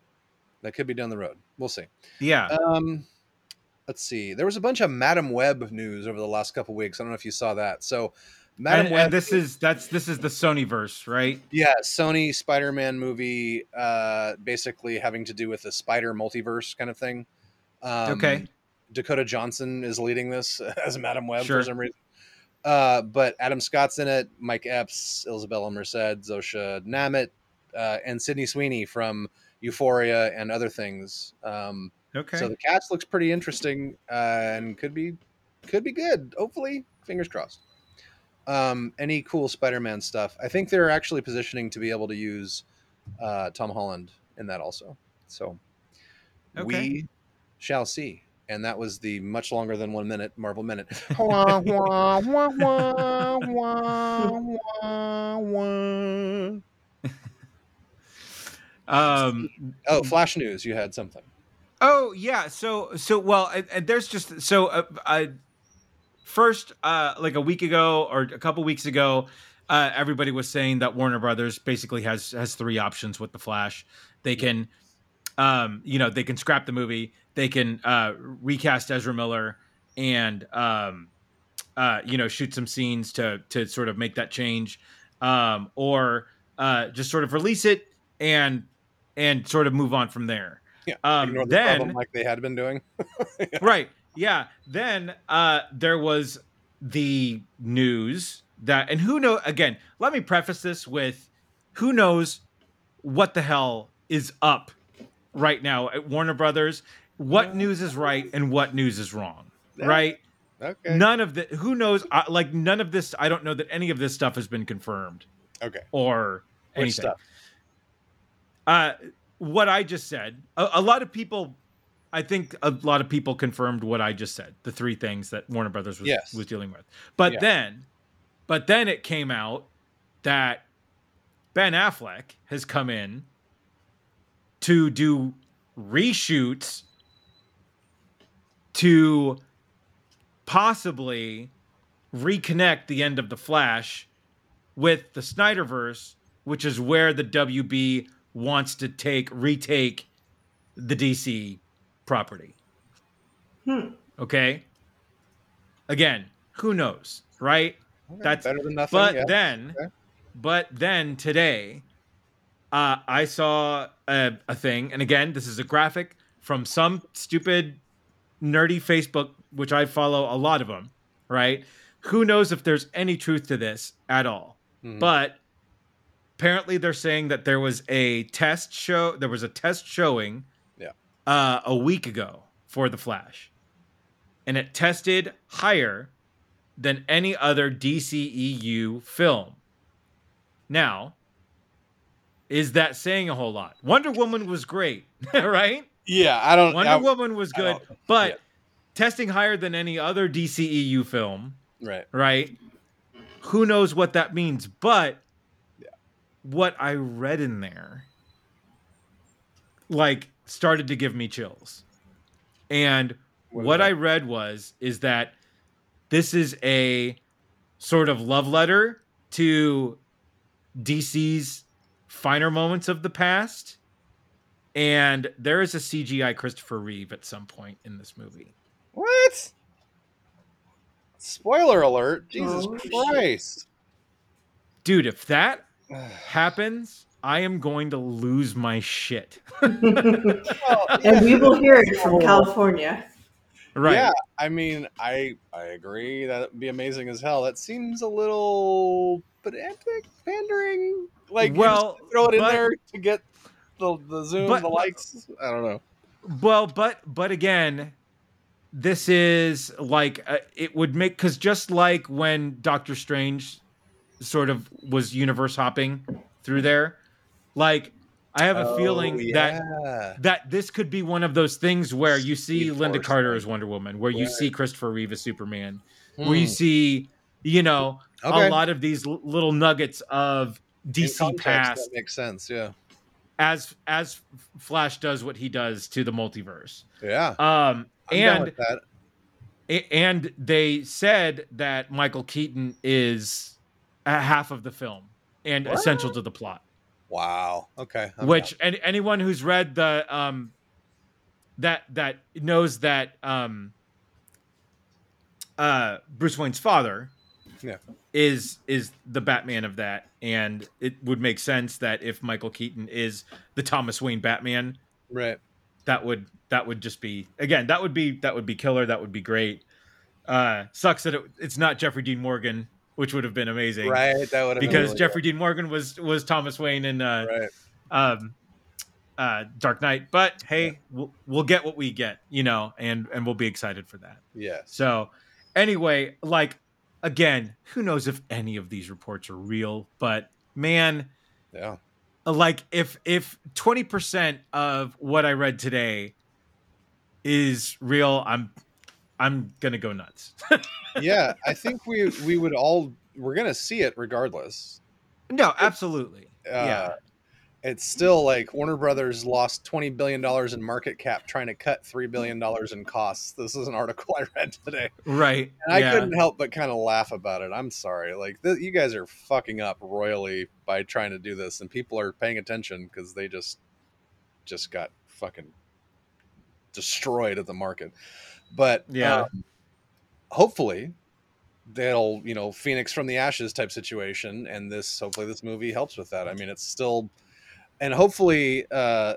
That could be down the road. We'll see. Yeah. Um, let's see. There was a bunch of Madame Web news over the last couple weeks. I don't know if you saw that. So, Madam and, Web. and this is that's this is the Sony verse, right? yeah, Sony Spider-Man movie, uh, basically having to do with the Spider multiverse kind of thing. Um, Okay. Dakota Johnson is leading this as Madame Web Sure. for some reason. Uh, but Adam Scott's in it, Mike Epps, Isabella Merced, Zosia Mamet, uh, and Sydney Sweeney from Euphoria and other things. Um, Okay. so the cast looks pretty interesting uh, and could be could be good. Hopefully, fingers crossed. Um, any cool Spider-Man stuff? I think they're actually positioning to be able to use uh, Tom Holland in that also. So Okay. we shall see. And that was the much longer than one minute Marvel minute. um oh, Flash news! You had something. Oh yeah, so so well, and, and there's just so uh, uh, first uh, like a week ago or a couple weeks ago, uh, everybody was saying that Warner Brothers basically has has three options with the Flash. They can, um, you know, they can scrap the movie, they can uh, recast Ezra Miller, and um, uh, you know, shoot some scenes to to sort of make that change, um, or uh, just sort of release it and and sort of move on from there. Yeah, Um, the then problem like they had been doing. right. Yeah. Then uh there was the news that and who know again let me preface this with who knows what the hell is up right now at warner brothers what news is right and what news is wrong Yeah. right Okay. none of the who knows uh, like none of this i don't know that any of this stuff has been confirmed Okay. or Which anything stuff? uh, what I just said, a, a lot of people, I think a lot of people confirmed what I just said, the three things that Warner Brothers was, Yes. was dealing with. But Yeah. then, but then it came out that Ben Affleck has come in to do reshoots to possibly reconnect the end of the Flash with the Snyderverse, which is where the WB wants to take retake the DC property. Hmm. Okay. Again, who knows, right? Okay, That's- better than nothing. But yeah. then, Okay. but then today, uh, I saw a, a thing, and again, this is a graphic from some stupid, nerdy Facebook, which I follow a lot of them. Right? Who knows if there's any truth to this at all? Mhm. But apparently, they're saying that there was a test show. There was a test showing. Yeah. Uh, a week ago for the Flash, and it tested higher than any other DCEU film. Now, is that saying a whole lot? Wonder Woman was great, right? yeah, I don't. Wonder I- Woman was good, but yeah. testing higher than any other DCEU film, Right. right? Who knows what that means? But what I read in there, like, started to give me chills. And What what, I read was is that this is a sort of love letter to DC's finer moments of the past. And there is a CGI Christopher Reeve at some point in this movie. What? Spoiler alert! Jesus Oh, shit. Christ! Dude, if that happens, I am going to lose my shit. Well, and we will hear it from California. Right. Yeah, I mean, I I agree that would be amazing as hell. That seems a little pedantic, pandering. Like, Well, throw it in but- there to get the the zoom, But- the likes. I don't know. Well, but but again, this is like uh, it would make because just like when Doctor Strange sort of was universe hopping through there, like I have a feeling Oh, that yeah. that this could be one of those things where you see Speed Lynda Carter as Wonder Woman, where you Right. see Christopher Reeve as Superman, where you Hmm. see you know Okay. a lot of these l- little nuggets of DC context, past That makes sense. Yeah. as as Flash does what he does to the multiverse. Yeah. Um, I'm and that. And they said that Michael Keaton is a half of the film and What? essential to the plot. Wow. Okay. I'm which and anyone who's read the um that that knows that um uh Bruce Wayne's father Yeah. is is the Batman of that and it would make sense that if Michael Keaton is the Thomas Wayne Batman right. that would that would just be again that would be that would be killer that would be great uh sucks that it, it's not jeffrey dean morgan which would have been amazing Right. That would have because been really jeffrey dean morgan was was thomas wayne in uh. Right. um uh dark knight but hey we'll, we'll get what we get you know and and we'll be excited for that Yes. so anyway like again who knows if any of these reports are real but man Yeah. like if if 20% of what i read today is real i'm i'm gonna go nuts yeah. I think we we would all we're gonna see it regardless. no absolutely Uh, yeah It's still like Warner Brothers lost twenty billion dollars in market cap trying to cut three billion dollars in costs. This is an article I read today, right and I yeah. couldn't help but kind of laugh about it. I'm sorry, like th- you guys are fucking up royally by trying to do this, and people are paying attention because they just just got fucking destroyed at the market. But Yeah. um, hopefully they'll you know phoenix from the ashes type situation and this hopefully this movie helps with that. I mean it's still and hopefully uh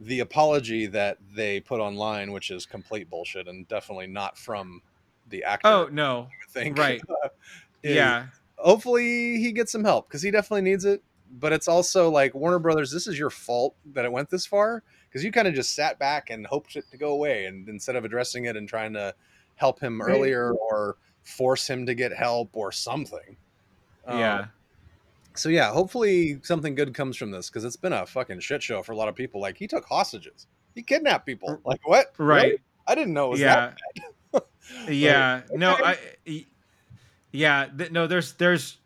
the apology that they put online which is complete bullshit and definitely not from the actor oh no. Think right. is- yeah. hopefully he gets some help because he definitely needs it. But it's also like warner brothers this is your fault that it went this far because you kind of just sat back and hoped it to go away and instead of addressing it and trying to help him Right. earlier or force him to get help or something. Um, yeah so yeah hopefully something good comes from this because it's been a fucking shit show for a lot of people. Like he took hostages. He kidnapped people. Like what? Right. I didn't know it was that yeah. yeah. No I. yeah th- no there's there's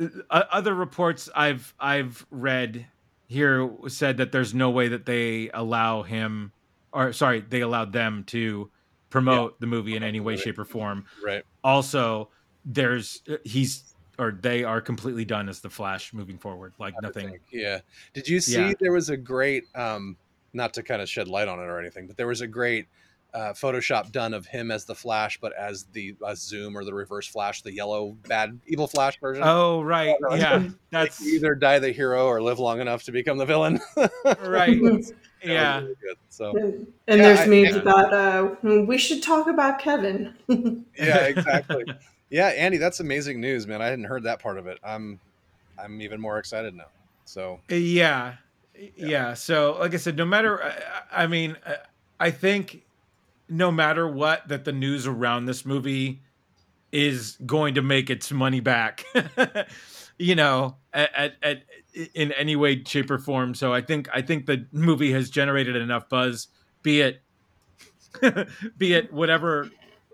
uh, other reports i've i've read here said that there's no way that they allow him or sorry they allowed them to promote the movie in any way shape or form right also there's he's or they are completely done as the flash moving forward like nothing think. Yeah. Did you see Yeah. there was a great um not to kind of shed light on it or anything, but there was a great uh, Photoshop done of him as the Flash, but as the uh, Zoom or the Reverse Flash, the yellow bad evil Flash version. oh right no, yeah that's either die the hero or live long enough to become the villain. right yeah really good. So And Yeah, there's I- memes yeah. about uh, we should talk about Kevin. yeah, exactly. yeah, Andy, that's amazing news, man. I hadn't heard that part of it. I'm I'm even more excited now. So Yeah. yeah. So, like I said, no matter, I, I mean, I- I think no matter what, that the news around this movie is going to make its money back, you know, at, at, at in any way, shape, or form. So, I think I think the movie has generated enough buzz, be it be it whatever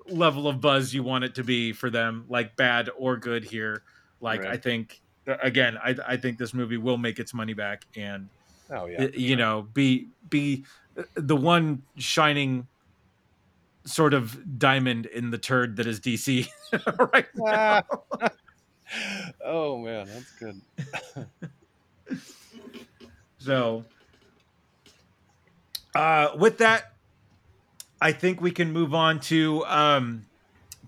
level of buzz you want it to be for them, like bad or good here. Like Right. I think again, I I think this movie will make its money back and oh yeah. you know be be the one shining sort of diamond in the turd that is DC right now. oh man, that's good. So, uh, with that, I think we can move on to um,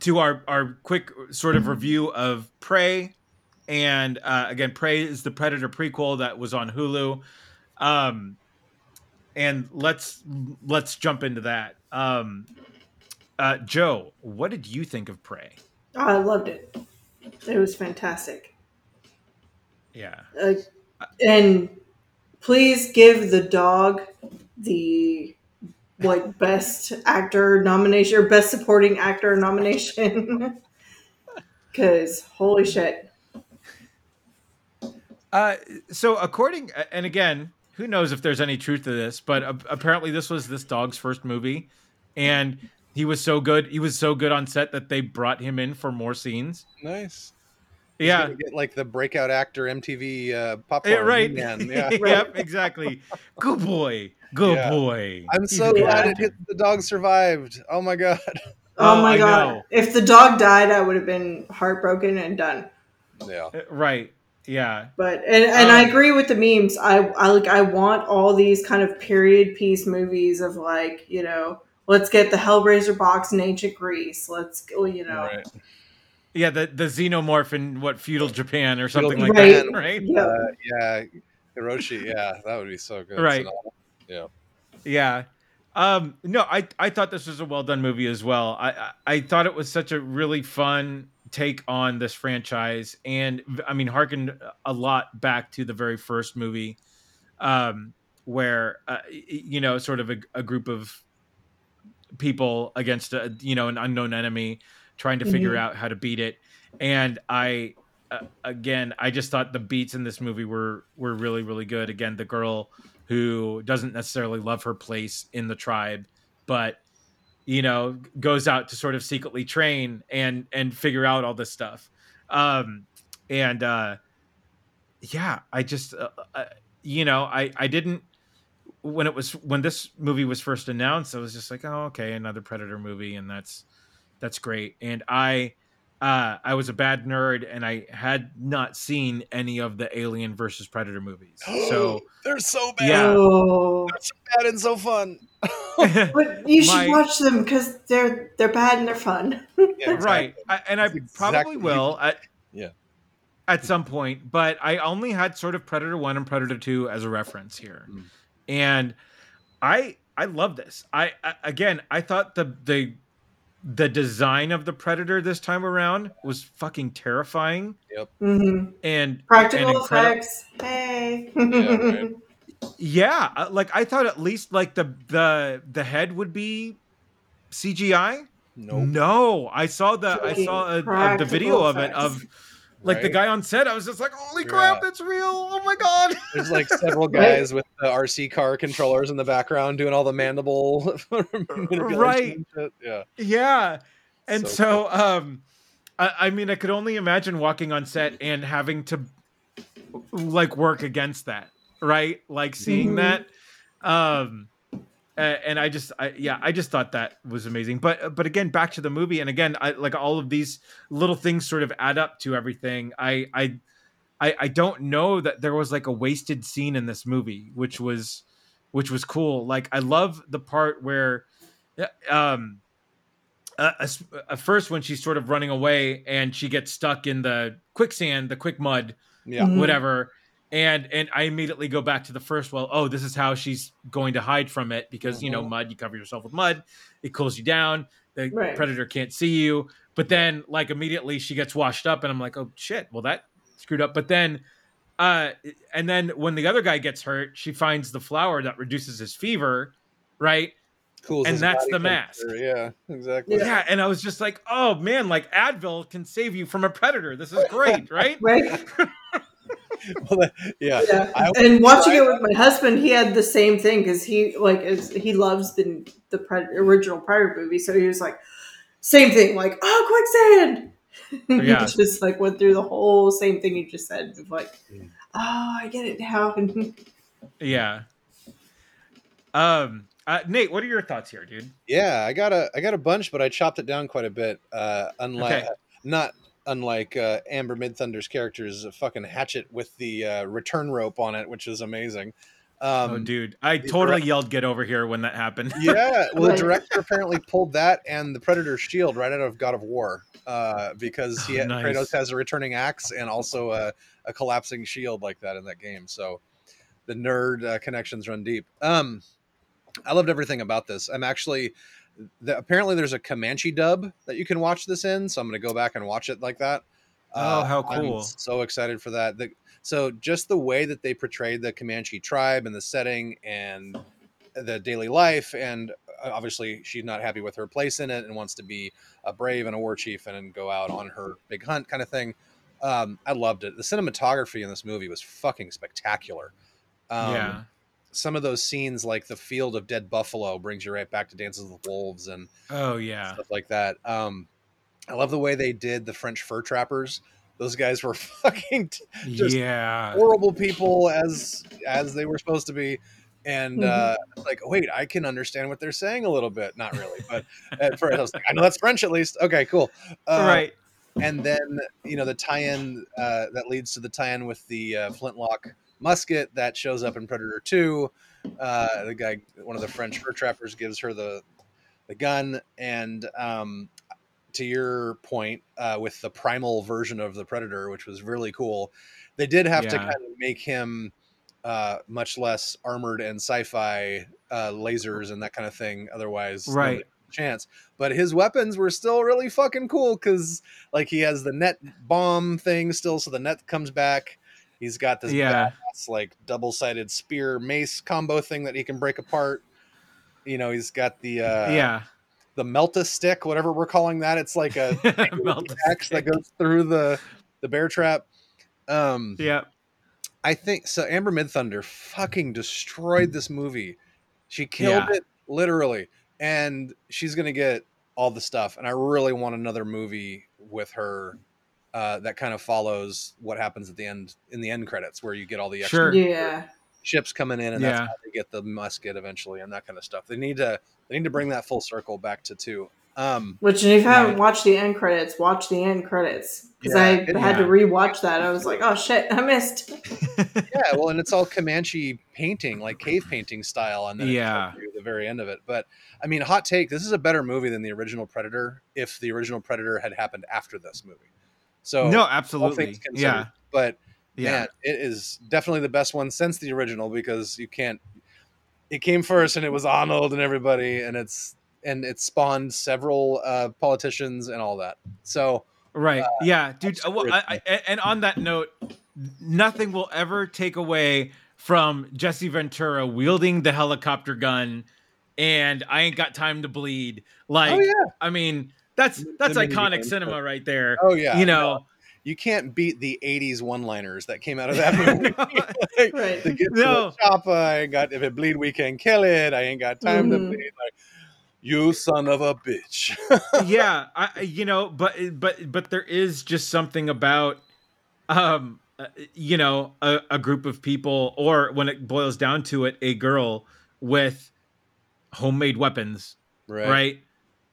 to our our quick sort of review of Prey and uh, again, Prey is the Predator prequel that was on Hulu. Um, and let's let's jump into that. Um, uh, Joe, what did you think of Prey? I loved it. It was fantastic. Yeah. Uh, and please give the dog the like best actor nomination or best supporting actor nomination. Cause holy shit. Uh, so according, and again, who knows if there's any truth to this, but uh, apparently this was this dog's first movie, and he was so good. He was so good on set that they brought him in for more scenes. Nice. He's Yeah, gonna get like the breakout actor MTV uh, Yeah, right. Man. Yeah. yep, exactly. Good boy. Good Yeah. boy. I'm He's so a glad it actor. hit, the dog survived. Oh my god. Oh, Oh, my I god. know. If the dog died, I would have been heartbroken and done. Yeah. Uh, Right. Yeah. But and, and I Um, agree with the memes. I I like I want all these kind of period piece movies of like, you know, let's get the Hellraiser box in ancient Greece. Let's go, you know. Right. Yeah, the the xenomorph in what feudal Japan or Feudal something like Japan. that, right? Yeah. Uh, yeah. Hiroshi. Yeah, that would be so good. Right. So, Yeah. Um, no, I I thought this was a well done movie as well. I, I I thought it was such a really fun take on this franchise, and I mean, harkened a lot back to the very first movie, um, where uh, you know, sort of a, a group of people against a you know an unknown enemy, trying to figure Mhm. out how to beat it, and I. Uh, again, I just thought the beats in this movie were were really really good. Again, the girl who doesn't necessarily love her place in the tribe, but you know goes out to sort of secretly train and and figure out all this stuff. Um, and uh, yeah, I just uh, uh, you know I I didn't when it was when this movie was first announced, I was just like, oh okay, another Predator movie, and that's that's great. And I uh, I was a bad nerd, and I had not seen any of the Alien versus Predator movies, so. they're so bad. Yeah. Oh. They're so bad and so fun. But you should My- watch them because they're they're bad and they're fun. Yeah, right I, and i That's probably will at, Yeah. at some point but i only had sort of predator 1 and predator 2 as a reference here Mm. And i i love this I, I again i thought the the the design of the predator this time around was fucking terrifying hmm and Practical and incredi- effects. Hey. right. yeah uh, like i thought at least like the the the head would be cgi Nope. no i saw the i saw a, a- the practical video of it of like the guy on set i was just like holy crap Yeah. it's real oh my god There's like several Right. guys with the RC car controllers in the background doing all the mandible Right. Yeah. yeah and So so, um I, I mean i could only imagine walking on set and having to like work against that right like seeing Mhm. that um and i just I, yeah i just thought that was amazing. But but again back to the movie. And again i like all of these little things sort of add up to everything. I i i, I don't know that there was like a wasted scene in this movie which was which was cool. Like i love the part where uh, um uh, uh, first when she's sort of running away and she gets stuck in the quicksand the quick mud Yeah. Mhm. whatever and and i immediately go back to the first well oh this is how she's going to hide from it because you know Mhm. mud you cover yourself with mud it cools you down the Right. predator can't see you but then like immediately she gets washed up and i'm like oh shit well that screwed up but then uh and then when the other guy gets hurt she finds the flower that reduces his fever right Cool. And that's the mask. Yeah, exactly. yeah. and i was just like oh man like advil can save you from a predator this is great right Right? Well, yeah. Yeah. I- and watching it with my husband, he had the same thing because he like is, he loves the the Pred- original Predator movie, so he was like, same thing, like oh quicksand. Yeah. he just like went through the whole same thing you just said, of like, oh, I get it now. Yeah. Um, uh, Nate, what are your thoughts here, dude? Yeah, I got a I got a bunch, but I chopped it down quite a bit. Uh, unlike Okay. not unlike uh, Amber Midthunder's character's a fucking hatchet with the uh, return rope on it, which is amazing. Um, oh, dude, I totally direct- yelled "Get over here" when that happened. Yeah, well, the director apparently pulled that and the Predator shield right out of God of War, uh, because he Oh, had, nice. Kratos has a returning axe and also a, a collapsing shield like that in that game. So the nerd uh, connections run deep. Um, I loved everything about this. I'm actually the, apparently there's a Comanche dub that you can watch this in, so I'm going to go back and watch it like that. Uh, Oh, how I'm cool. so excited for that. The, so just the way that they portrayed the Comanche tribe and the setting and the daily life and uh, obviously she's not happy with her place in it and wants to be a brave and a war chief and go out on her big hunt kind of thing um, i loved it the cinematography in this movie was fucking spectacular um, yeah. Some of those scenes like the field of dead buffalo brings you right back to dances with wolves and Oh yeah. stuff like that um, i love the way they did the french fur trappers those guys were fucking just yeah. horrible people as as they were supposed to be and Mhm. uh like wait i can understand what they're saying a little bit not really but at first i was like i know that's french at least okay cool uh, right. and then you know the tie-in uh that leads to the tie-in with the uh, flintlock musket that shows up in predator 2 uh the guy one of the french fur trappers gives her the the gun. And um to your point uh with the primal version of the predator which was really cool they did have to kind of make him uh much less armored and sci-fi uh lasers and that kind of thing otherwise Right. chance. But his weapons were still really fucking cool because like he has the net bomb thing still so the net comes back he's got this Yeah. badass, like double-sided spear mace combo thing that he can break apart you know he's got the uh yeah. the melta stick whatever we're calling that it's like a axe that goes through the the bear trap um Yeah. I think so. Amber Midthunder fucking destroyed this movie. She killed Yeah. it literally, and she's gonna get all the stuff. And I really want another movie with her uh, that kind of follows what happens at the end in the end credits, where you get all the extra Sure. Yeah. ships coming in, and that's Yeah. how they get the musket eventually, and that kind of stuff. They need to they need to bring that full circle back to two. Um, Which, if you haven't watched the end credits, watch the end credits. Because Yeah, I it- had to yeah. rewatch that. I was like, oh shit, I missed. yeah, well, and it's all Comanche painting, like cave painting style, and then Yeah. the very end of it. But I mean, hot take: this is a better movie than the original Predator. If the original Predator had happened after this movie, so no, absolutely. Yeah. But Yeah. man, it is definitely the best one since the original because you can't. It came first, and it was Arnold and everybody, and it's and it spawned several uh, politicians and all that. So Right. yeah, dude. uh, Well, I, I, and on that note, nothing will ever take away from Jesse Ventura wielding the helicopter gun and I ain't got time to bleed. Like, oh yeah, I mean, that's that's iconic cinema right there. oh yeah, you know, you can't beat the 80s one-liners that came out of that movie. Like, Right. to get No. to the chopper, I ain't got if it bleed, we can kill it. I ain't got time to Mhm. bleed. Like, you son of a bitch. yeah, I I- you know, but but but there is just something about um uh, you know, a, a group of people or when it boils down to it, a girl with homemade weapons right.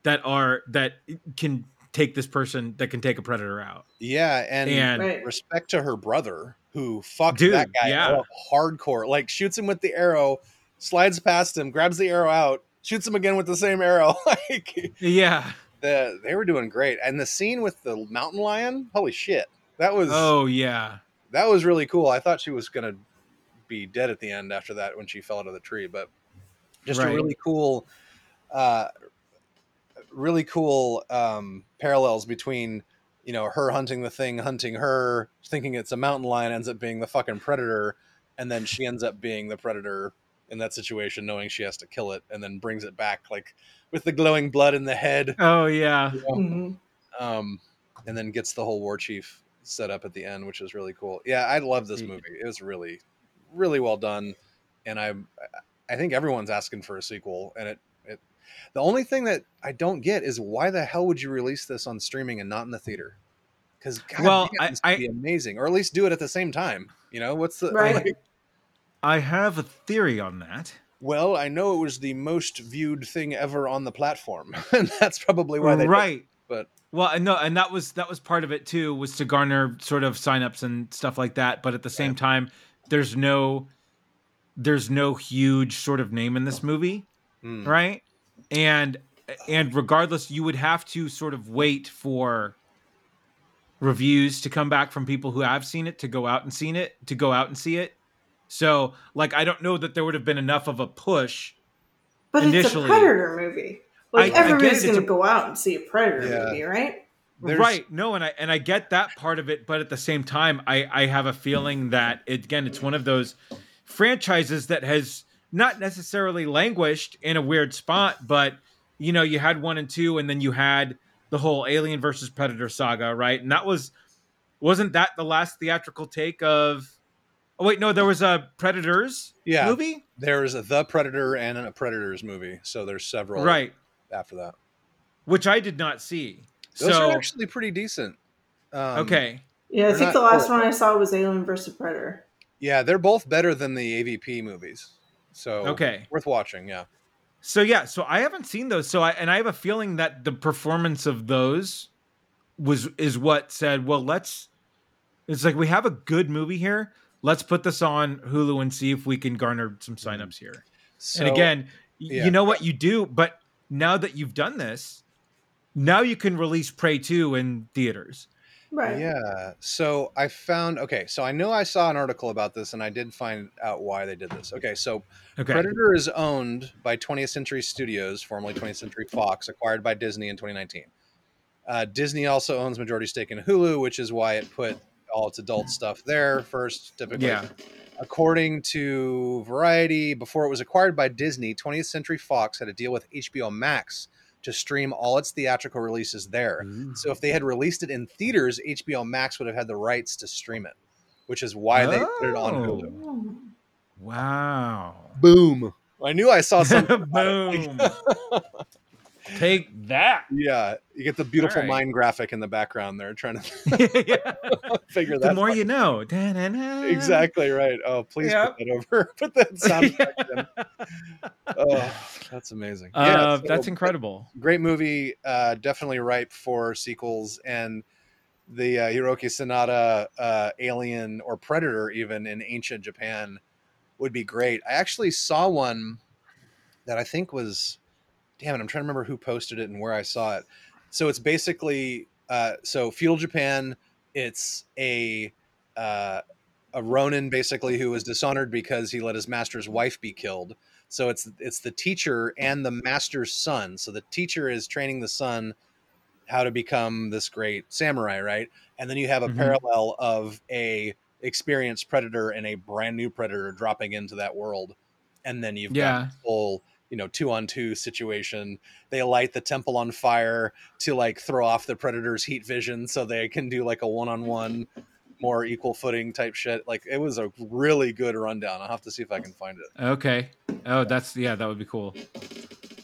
That are that can take this person that can take a predator out Yeah, and, and Right. respect to her brother who fucked Dude, that guy yeah. up hardcore. Like shoots him with the arrow, slides past him, grabs the arrow out, shoots him again with the same arrow. like yeah the, they were doing great. And the scene with the mountain lion, holy shit. That was oh yeah that was really cool. I thought she was gonna be dead at the end after that when she fell out of the tree, but just a really cool, uh, really cool um, parallels between you know her hunting the thing, hunting her, thinking it's a mountain lion, ends up being the fucking predator, and then she ends up being the predator in that situation, knowing she has to kill it, and then brings it back like with the glowing blood in the head oh yeah you know? Mhm. um, and then gets the whole war chief set up at the end, which is really cool. Yeah, I love this Yeah. movie. It was really, really well done, and I, I think everyone's asking for a sequel. And it, it, the only thing that I don't get is why the hell would you release this on streaming and not in the theater? Because Well, damn, I- this would I- be amazing, or at least do it at the same time. You know, what's the Right. like, i have a theory on that well, I know it was the most viewed thing ever on the platform, and that's probably why they did right but well I know and that was that was part of it too was to garner sort of signups and stuff like that but at the same time there's no there's no huge sort of name in this movie, Mm. right? And and regardless, you would have to sort of wait for reviews to come back from people who have seen it to go out and seen it to go out and see it. So, like, I don't know that there would have been enough of a push. But it's a Predator movie. Like I- I everybody's get it, going to a- go out and see a Predator Yeah. movie, right? There's- right no and i and i get that part of it but at the same time i i have a feeling that it, again it's one of those franchises that has not necessarily languished in a weird spot but you know you had one and two and then you had the whole alien versus predator saga right and that was wasn't that the last theatrical take of oh wait no there was a predators Yeah. movie There's a The Predator and a Predators movie, so there's several right after that. which i did not see Those so are actually pretty decent. Um, okay Yeah, I They're think the not- last one I saw was Alien versus Predator. Yeah, they're both better than the AVP movies. So Okay. worth watching. Yeah. So yeah, so I haven't seen those. So I and I have a feeling that the performance of those was is what said, well, let's it's like we have a good movie here. Let's put this on Hulu and see if we can garner some mm-hmm. signups here. So, and again, yeah. you know what you do, but now that you've done this, now you can release Prey 2 in theaters. Right. Yeah. So I found okay. So I know I saw an article about this, and I did find out why they did this. Okay. So Okay. Predator is owned by 20th Century Studios, formerly 20th Century Fox, acquired by Disney in 2019. Uh, Disney also owns majority stake in Hulu, which is why it put all its adult stuff there first. Typically, Yeah. according to Variety, before it was acquired by Disney, 20th Century Fox had a deal with HBO Max to stream all its theatrical releases there. So if they had released it in theaters, HBO Max would have had the rights to stream it, which is why they put it on Oh. Hulu. Oh. Wow. Boom. I knew I saw something. about it. Boom. Take that. Yeah, you get the beautiful right. mind graphic in the background there, trying to Yeah. figure that. the more part- you know. Da-na-na. Exactly right. Oh, please Yep. put that over. Put that sound effect in. Oh, that's amazing. Uh, so that's incredible. Great movie. Uh, definitely ripe for sequels. And the uh, Hiroyuki Sanada uh, Alien or Predator, even in ancient Japan, would be great. I actually saw one that I think was, damn it, I'm trying to remember who posted it and where I saw it. So it's basically, uh, so feudal Japan. It's a uh, a Ronin basically who was dishonored because he let his master's wife be killed. So it's it's the teacher and the master's son. So the teacher is training the son how to become this great samurai, right? And then you have a Mhm. parallel of a experienced predator and a brand new predator dropping into that world. And then you've Yeah. got whole, you know, two on two situation. They light the temple on fire to like throw off the predator's heat vision so they can do like a one on one more equal footing type shit. Like it was a really good rundown. I'll have to see if I can find it. Okay. Oh, that's yeah, that would be cool.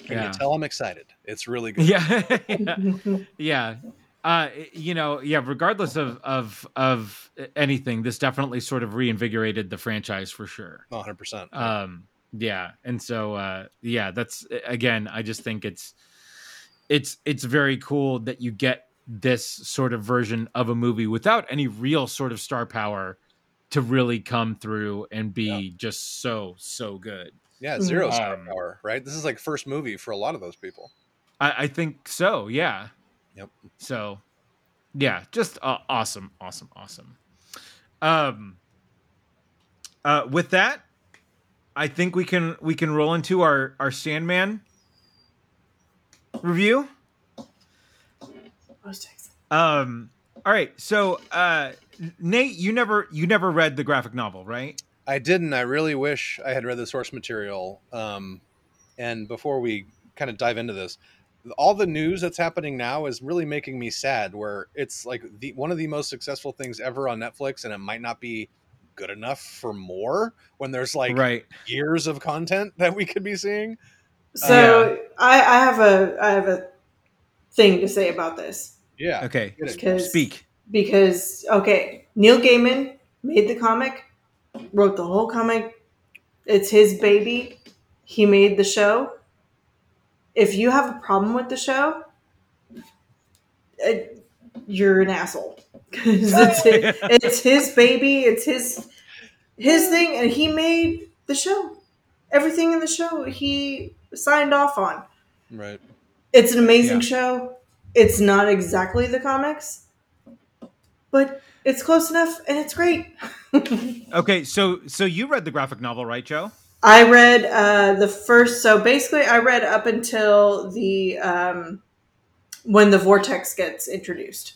Can Yeah. you tell I'm excited? It's really good. Yeah. yeah. Yeah. Uh, you know, yeah. Regardless of of of anything, this definitely sort of reinvigorated the franchise for sure. 100%. Um, yeah, and so uh, yeah, that's again. I just think it's it's it's very cool that you get this sort of version of a movie without any real sort of star power to really come through and be just so so good. yeah, zero star Um, power, right? This is like first movie for a lot of those people. I, I think so. Yeah. Yep. So, yeah, just uh, awesome, awesome, awesome. Um. Uh, with that, I think we can we can roll into our our Sandman review. Um. All right. So, uh, Nate, you never you never read the graphic novel, right? I didn't. I really wish I had read the source material. Um, and before we kind of dive into this, all the news that's happening now is really making me sad. Where it's like the one of the most successful things ever on Netflix, and it might not be good enough for more when there's like right. years of content that we could be seeing. So I, I have a I have a thing to say about this Yeah. Okay. Because Speak. because okay, Neil Gaiman made the comic, wrote the whole comic. It's his baby. He made the show. If you have a problem with the show, it, you're an asshole because it's his, it's his baby. It's his his thing, and he made the show. Everything in the show he signed off on. Right. It's an amazing Yeah. show. It's not exactly the comics, but it's close enough and it's great. Okay, so so you read the graphic novel, right, Joe? I read uh, the first, so basically, I read up until the um, when the vortex gets introduced.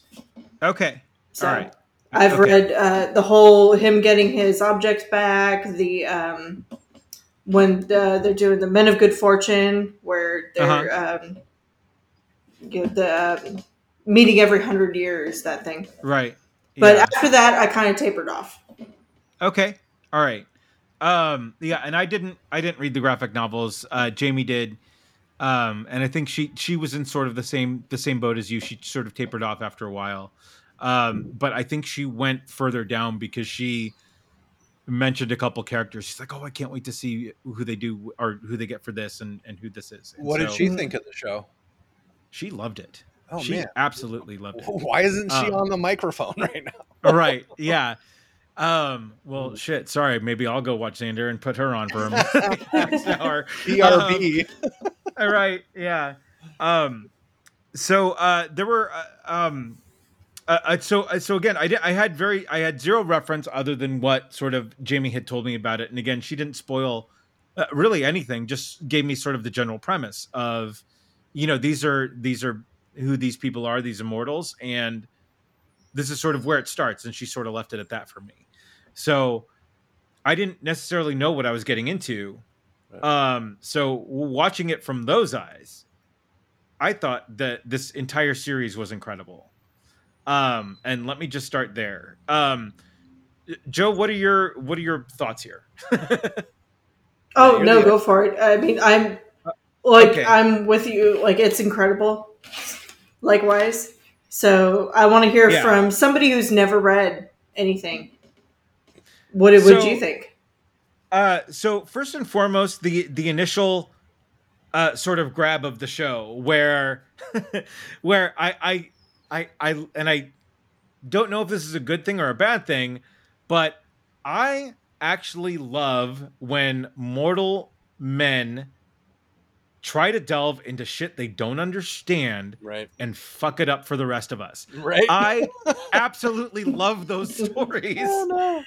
Okay. So All right. I've Okay. read uh, the whole him getting his objects back. The um, when uh, they're doing the Men of Good Fortune, where they're Uh-huh. um, you know, the um, meeting every hundred years. That thing. Right. But Yeah. after that, I kind of tapered off. Okay. All right. Um yeah, and I didn't I didn't read the graphic novels. Uh Jamie did. Um and I think she she was in sort of the same the same boat as you. She sort of tapered off after a while. Um but I think she went further down because she mentioned a couple characters. She's like, "Oh, I can't wait to see who they do or who they get for this and and who this is." And What did she think of the show? She loved it. Oh she man. absolutely loved it. Why isn't she Um, on the microphone right now? right yeah um well shit sorry maybe i'll go watch xander and put her on for next hour BRB. all right yeah um so uh there were uh, um uh, uh, so uh, so again i did i had very i had zero reference other than what sort of jamie had told me about it. And again she didn't spoil uh, really anything just gave me sort of the general premise of you know these are these are who these people are these immortals and this is sort of where it starts. And she sort of left it at that for me. So i didn't necessarily know what i was getting into. Right. um so watching it from those eyes i thought that this entire series was incredible um and let me just start there um joe what are your what are your thoughts here Oh no, the- go for it. I mean, I'm like okay. I'm with you. Like it's incredible. Likewise. So I want to hear Yeah. from somebody who's never read anything. What would So- you think? Uh, so first and foremost, the the initial uh, sort of grab of the show, where where I, I I I and I don't know if this is a good thing or a bad thing, but I actually love when mortal men try to delve into shit they don't understand Right. and fuck it up for the rest of us. Right. I absolutely love those stories. oh.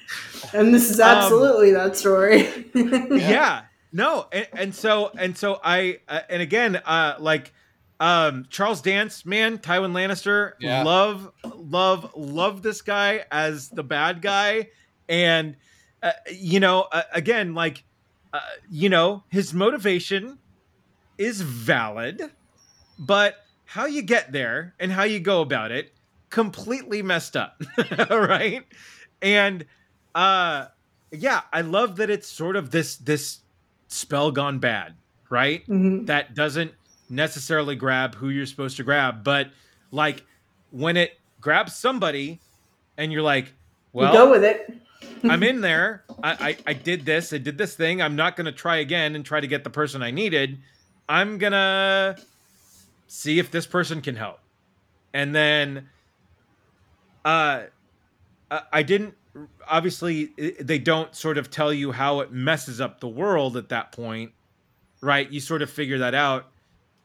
And this is Um, absolutely that story. yeah, no and, and so and so i uh, and again uh like um charles dance man tywin lannister Yeah. love love love this guy as the bad guy and uh, you know uh, again like uh, you know his motivation is valid but how you get there and how you go about it completely messed up right and uh yeah i love that it's sort of this this spell gone bad right Mhm. that doesn't necessarily grab who you're supposed to grab but like when it grabs somebody and you're like You well go with it. I'm in there. I, I I did this. I did this thing. I'm not gonna try again and try to get the person I needed. I'm gonna see if this person can help. And then, uh, I didn't. Obviously, they don't sort of tell you how it messes up the world at that point, right? You sort of figure that out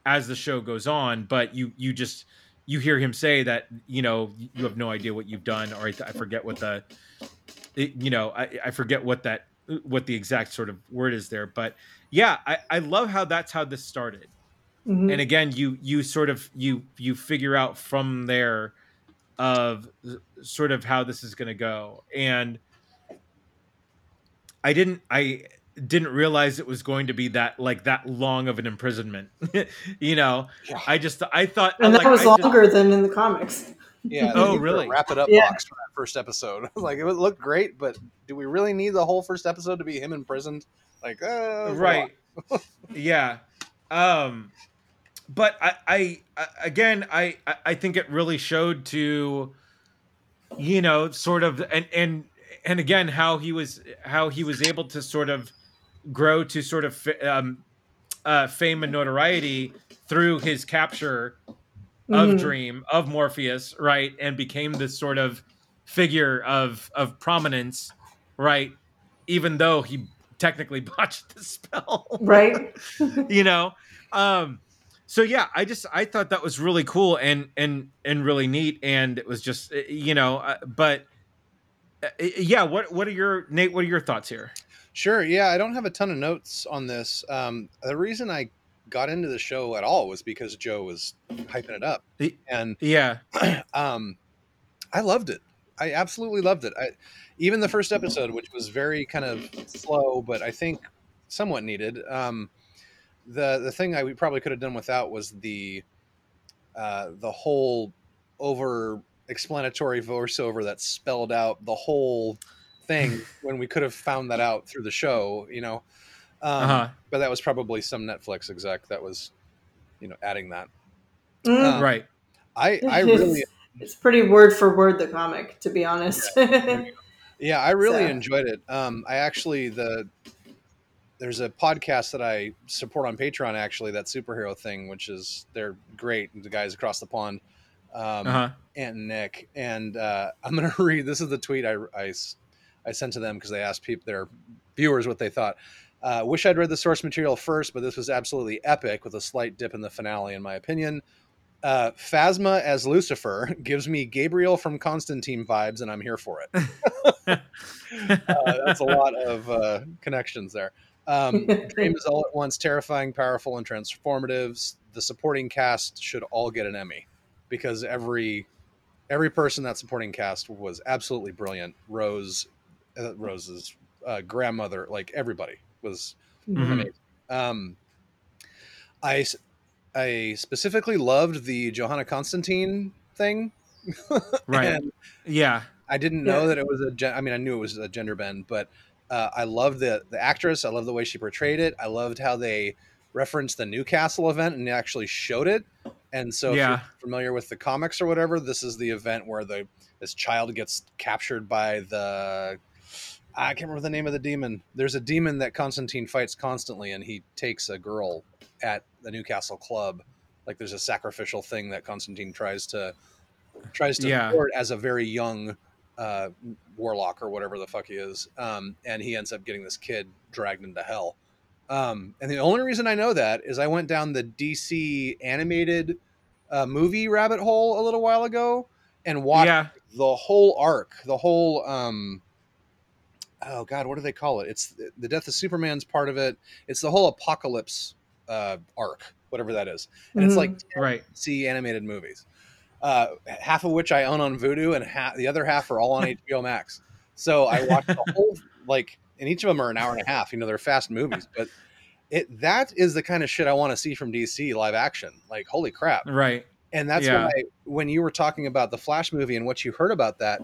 as the show goes on. But you you just you hear him say that you know you have no idea what you've done, or I, I forget what the it- you know I, I forget what that what the exact sort of word is there but yeah i, I love how that's how this started Mhm. and again you you sort of you you figure out from there of sort of how this is going to go and i didn't i didn't realize it was going to be that like that long of an imprisonment you know Yeah. i just i thought and that like, was I just- longer than in the comics. Yeah. Oh, they did the really? Wrap it up Yeah. box for that first episode. like it would look great, but do we really need the whole first episode to be him imprisoned? Like, uh, right yeah um but I, I I again I I- I think it really showed to you know sort of and and and again how he was how he was able to sort of grow to sort of fa- um uh fame and notoriety through his capture of Mhm. Dream of Morpheus, right, and became this sort of figure of of prominence, right, even though he technically botched the spell. right? you know um so yeah i just i thought that was really cool and and and really neat and it was just uh, you know uh, but uh, yeah what what are your nate what are your thoughts here Sure. Yeah, I don't have a ton of notes on this. Um, the reason I got into the show at all was because Joe was hyping it up, and yeah um, I loved it. I absolutely loved it. I, even the first episode, which was very kind of slow, but I think somewhat needed. Um, the the thing I we probably could have done without was the uh, the whole over explanatory voiceover that spelled out the whole thing when we could have found that out through the show, you know. Um, uh-huh But that was probably some Netflix exec that was, you know, adding that. Mm. Um, right I I really it's pretty word for word the comic, to be honest. Yeah, I really So- enjoyed it. Um, I actually the there's a podcast that I support on Patreon actually that superhero thing, which is they're great. The guys across the pond, um, uh-huh Ant and Nick, and uh, I'm gonna read. This is the tweet I I, s- I sent to them because they asked people their viewers what they thought. Uh, wish I'd read the source material first, but this was absolutely epic with a slight dip in the finale, in my opinion. Uh, Phasma as Lucifer gives me Gabriel from Constantine vibes, and I'm here for it. uh, that's a lot of uh, connections there. Um, Dream is all at once terrifying, powerful, and transformative. The supporting cast should all get an Emmy because every every person that supporting cast was absolutely brilliant. Rose, uh, Rose's uh, grandmother, like everybody was Mhm. amazing. Um, I s- I specifically loved the Johanna Constantine thing. right yeah I didn't know Yeah. that it was a. Gen- I mean, I knew it was a gender bend, but uh, I loved the the actress. I loved the way she portrayed it. I loved how they referenced the Newcastle event and they actually showed it. And so, if Yeah. you're familiar with the comics or whatever, this is the event where the this child gets captured by the. I can't remember the name of the demon. There's a demon that Constantine fights constantly, and he takes a girl at the Newcastle club. Like there's a sacrificial thing that Constantine tries to tries to Yeah. as a very young uh, warlock or whatever the fuck he is, um, and he ends up getting this kid dragged into hell. Um, and the only reason I know that is I went down the DC animated uh, movie rabbit hole a little while ago and watched yeah the whole arc, the whole um, oh god, what do they call it? It's the death of Superman's part of it. It's the whole apocalypse uh, arc, whatever that is, and it's Mhm. like right see animated movies, uh, half of which I own on Vudu, and half, the other half are all on HBO Max. So I watched the whole like, and each of them are an hour and a half. You know, they're fast movies, but it that is the kind of shit I want to see from DC live action. Like, holy crap! right And that's Yeah. why when you were talking about the Flash movie and what you heard about that,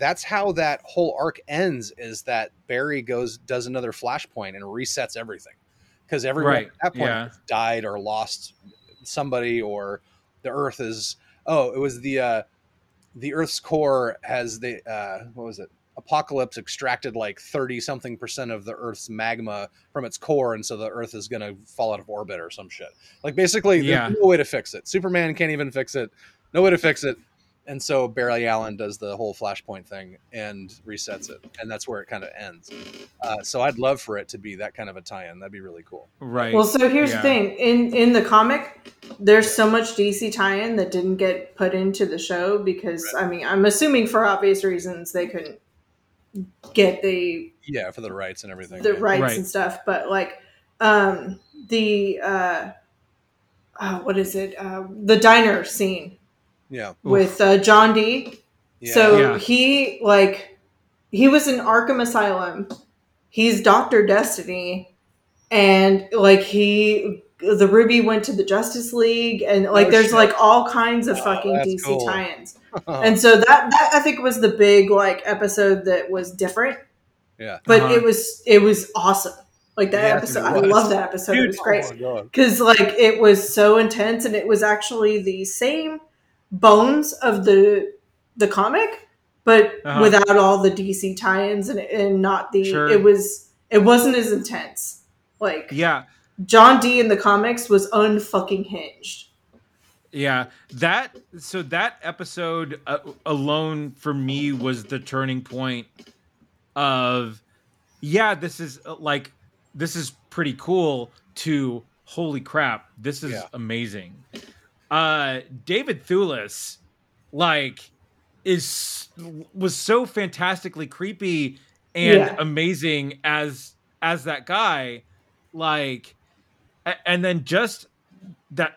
that's how that whole arc ends. Is that Barry goes does another Flashpoint and resets everything because everyone Right, at that point yeah. died or lost somebody or the Earth is oh it was the uh, the Earth's core has the uh, what was it apocalypse extracted like 30 something percent of the earth's magma from its core and so the earth is going to fall out of orbit or some shit like basically Yeah. no way to fix it superman can't even fix it no way to fix it and so barry allen does the whole flashpoint thing and resets it and that's where it kind of ends uh, so i'd love for it to be that kind of a tie-in that'd be really cool right Well, so here's Yeah. the thing: in in the comic, there's so much DC tie-in that didn't get put into the show because I mean, I'm assuming for obvious reasons they couldn't get the yeah for the rights and everything the yeah. rights Right. and stuff. But like, um, the uh, uh, what is it? Uh, the diner scene yeah with uh, John D. yeah So Yeah. he like he was in Arkham Asylum. He's Doctor Destiny, and like he the Ruby went to the Justice League, and like Oh, there's shit. like all kinds of Oh, fucking DC cool. tie-ins. And so that that I think was the big like episode that was different, yeah but Uh-huh. it was it was awesome. Like that Yes, episode, I love that episode. Dude, it was great oh because like it was so intense and it was actually the same bones of the the comic but Uh-huh. without all the dc tie-ins and, and not the Sure. it was it wasn't as intense like yeah john d in the comics was unfucking hinged Yeah, that so that episode uh, alone for me was the turning point of yeah, this is uh, like this is pretty cool to holy crap, this is Yeah. amazing. Uh David Thewlis like is was so fantastically creepy and Yeah. amazing as as that guy like and then just that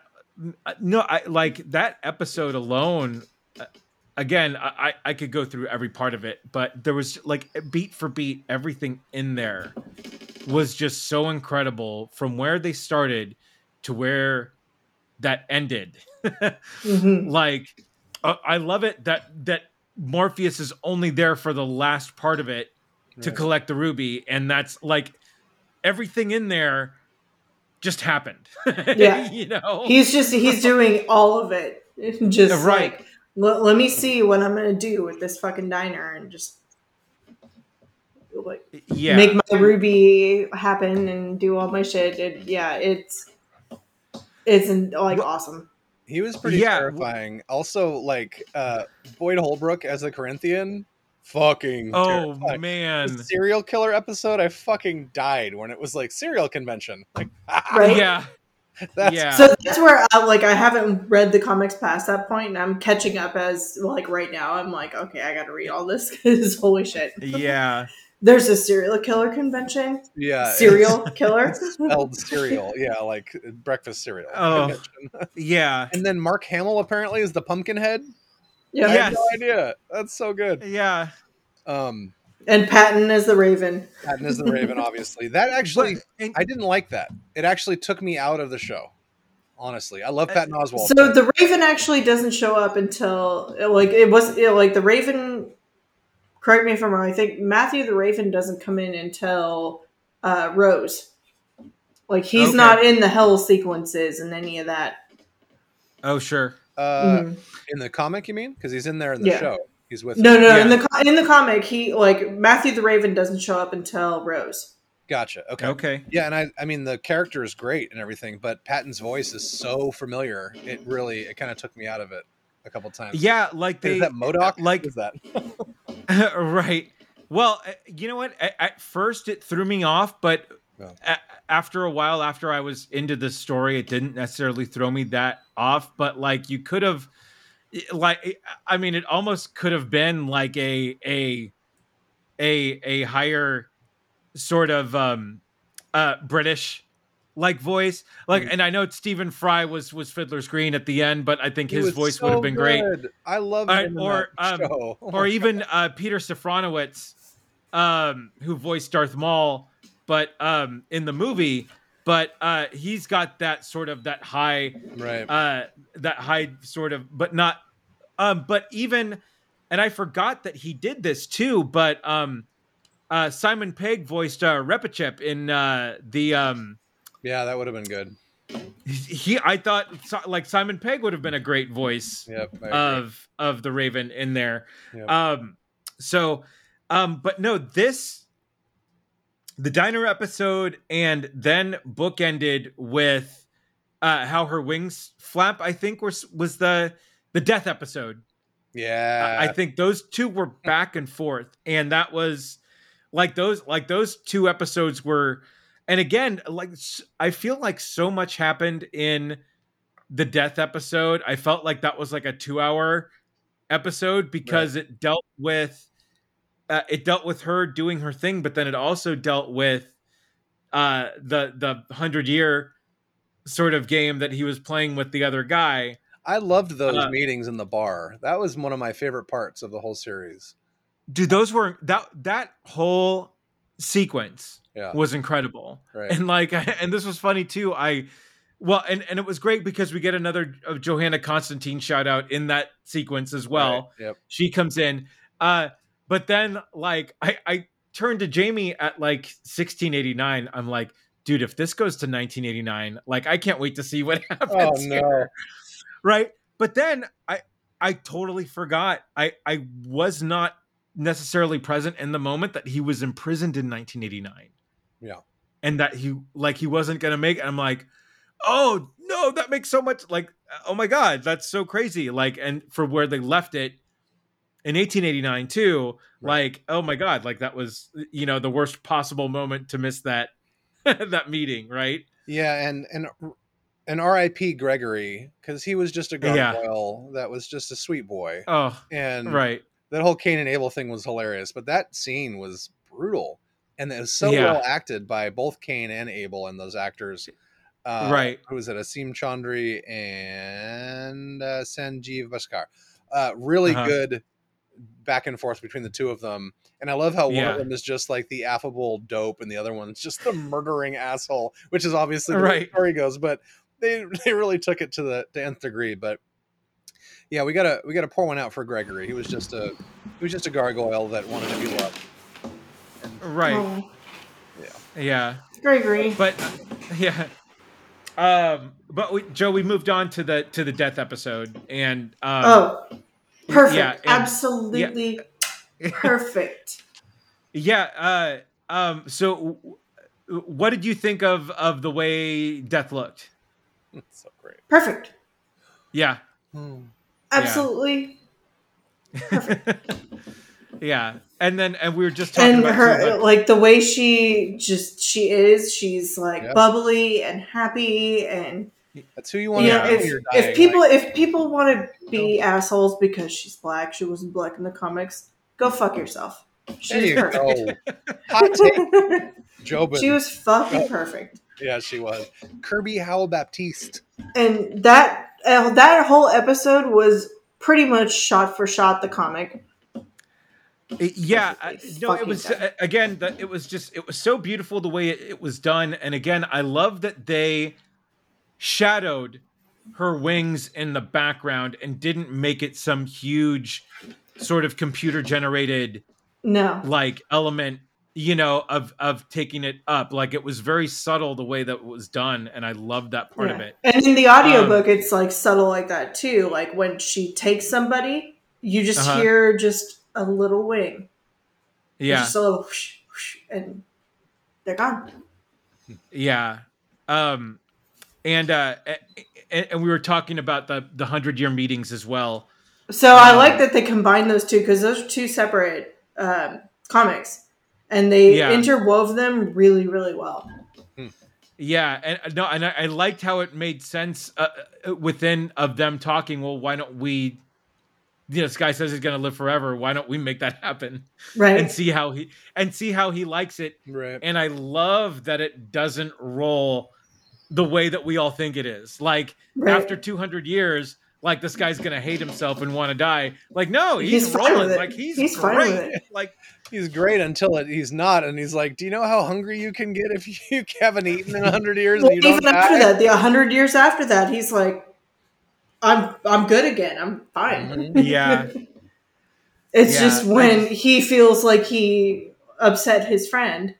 no I like that episode alone uh, again I, I I could go through every part of it but there was like beat for beat everything in there was just so incredible from where they started to where that ended Mhm. like uh, i love it that that morpheus is only there for the last part of it to Right. collect the ruby and that's like everything in there just happened Yeah. you know He's just he's doing all of it. Just Right. like let, let me see what I'm gonna do with this fucking diner and just like yeah make my ruby happen and do all my shit. It, yeah, it's it's like Well- awesome. He was pretty Yeah. terrifying. Also, like uh Boyd Holbrook as a Corinthian, fucking oh terrifying. man The serial killer episode, I fucking died when it was like serial convention. Like, Right? yeah that's yeah So that's where I, like I haven't read the comics past that point, and I'm catching up as like right now. I'm like, okay, I got to read all this because holy shit. yeah There's a serial killer convention. yeah, Serial killer. it's spelled cereal. Yeah, like breakfast cereal. Oh. yeah And then Mark Hamill apparently is the pumpkin head. Yeah. I had no idea. That's so good. yeah Um, And Patton is the Raven. Patton is the Raven, obviously. That actually, But- and- I didn't like that. It actually took me out of the show. Honestly, I love Patton Oswalt. So the Raven actually doesn't show up until like it was it, like the Raven. Correct me if I'm wrong. I think Matthew the Raven doesn't come in until uh, Rose. Like he's Okay. not in the hell sequences and any of that. oh sure uh, Mhm. in the comic, you mean? Because he's in there in the Yeah. show. He's with. No, no. In the co- in the comic, he like Matthew the Raven doesn't show up until Rose. Gotcha. Okay. okay Yeah, and I, I mean, the character is great and everything, but Patton's voice is so familiar. It really, it kind of took me out of it a couple times. yeah like they is that MODOK? like- is that? right. Well, uh, you know what? At, at first, it threw me off, but Yeah. a- after a while, after I was into the story, it didn't necessarily throw me that off. But like, you could have, like, I mean, it almost could have been like a a a a higher sort of um uh British like voice like Mm. and i know stephen fry was was fiddler's green at the end but i think his voice would have been great. I love Uh, him or, that um, show. Oh or even uh, Peter Serafinowicz, um, who voiced Darth Maul, but um, in the movie, but uh, he's got that sort of that high, right. uh, that high sort of, but not, um, but even, and I forgot that he did this too, but um, uh, Simon Pegg voiced uh, Reepicheep in uh, the um, yeah, that would have been good. he. I thought like Simon Pegg would have been a great voice Yep. Of of the Raven in there. Yep. Um, so, um, but no, this the diner episode, and then bookended with uh, how her wings flap. I think was was the the death episode. yeah. I I think those two were back and forth, and that was like those like those two episodes were. And again, like i feel like so much happened in the death episode. I felt like that was like a two hour episode because it dealt with uh, it dealt with her doing her thing, but then it also dealt with uh, the the hundred year sort of game that he was playing with the other guy. I loved those uh, meetings in the bar. That was one of my favorite parts of the whole series. dude those were that that whole sequence Yeah. was incredible. Right. and like and this was funny too. I well and and it was great because we get another uh, johanna constantine shout out in that sequence as well. Right. Yep. she comes in. Uh but then like i i turned to jamie at like 1689 i'm like dude if this goes to 1989 like i can't wait to see what happens Oh here. right? But then i i totally forgot. I i was not necessarily present in the moment that he was imprisoned in 1989 Yeah. and that he like he wasn't gonna make it i'm like oh no that makes so much like oh my god that's so crazy like and for where they left it in 1889 too Right. like oh my god like that was you know the worst possible moment to miss that that meeting, right? Yeah, and and and R.I.P. Gregory because he was just a Yeah. gargoyle that was just a sweet boy, Oh, and right. that whole Cain and Abel thing was hilarious. But that scene was brutal, and it was so Yeah. well acted by both Cain and Abel and those actors. Uh, Right. Who was it? Asim Chaudhry and uh, Sanjeev Bhaskar. Uh, really Uh-huh. good back and forth between the two of them. And I love how one Yeah. of them is just like the affable dope, and the other one's just the murdering asshole, which is obviously the way Right. story goes. But they they really took it to the to nth degree. But yeah, we gotta we gotta pour one out for Gregory. He was just a he was just a gargoyle that wanted to be loved. Right. Oh, Yeah. Gregory. But uh, yeah. Um but we, Joe we moved on to the to the death episode and um oh, perfect. yeah, and- Absolutely perfect. yeah uh um so w- w- what did you think of of the way death looked? so great. Perfect. Yeah. Absolutely. yeah. Yeah and then and we were just talking And about her, too, like- like the way she just she is, she's like Yeah. bubbly and happy, and That's who you you want know, to Yeah. if you're if people like, if people want to be assholes because she's black, she wasn't black in the comics. Go fuck yourself. there She's you perfect. go. Hot take, Jobin. she was fucking perfect. yeah, she was. Kirby Howell Baptiste. and that uh, that whole episode was pretty much shot for shot the comic. It- yeah, I, no, it was done. again. The, it was just it was so beautiful the way it, it was done, and again, I love that they shadowed her wings in the background and didn't make it some huge sort of computer generated No, like element you know of of taking it up like it was very subtle the way that it was done and i loved that part of it and in the Um, audiobook, it's like subtle like that too. Like when she takes somebody, you just Uh-huh. hear just a little wing, yeah just a little, whoosh, whoosh, and they're gone. Yeah. Um and uh and, and we were talking about the the 100 year meetings as well. So I Um, like that they combined those two because those are two separate um, comics, and they Yeah. interwove them really, really well. Yeah, and uh, no and I, I liked how it made sense uh, uh, within of them talking, well why don't we you know, this guy says he's going to live forever. Why don't we make that happen Right? and see how he and see how he likes it? Right. And I love that it doesn't roll the way that we all think it is. Like right. after 200 years like this guy's gonna hate himself and want to die like no he's, He's fine rolling with it. like he's, He's fine great with it. like He's great until it, he's not, and he's like, "Do you know how hungry you can get if you haven't eaten in a hundred years Well, and you don't even after die?" that, the hundred years after that, he's like, "I'm I'm good again. I'm fine." Mhm. yeah It's Yeah, just when just- he feels like he upset his friend,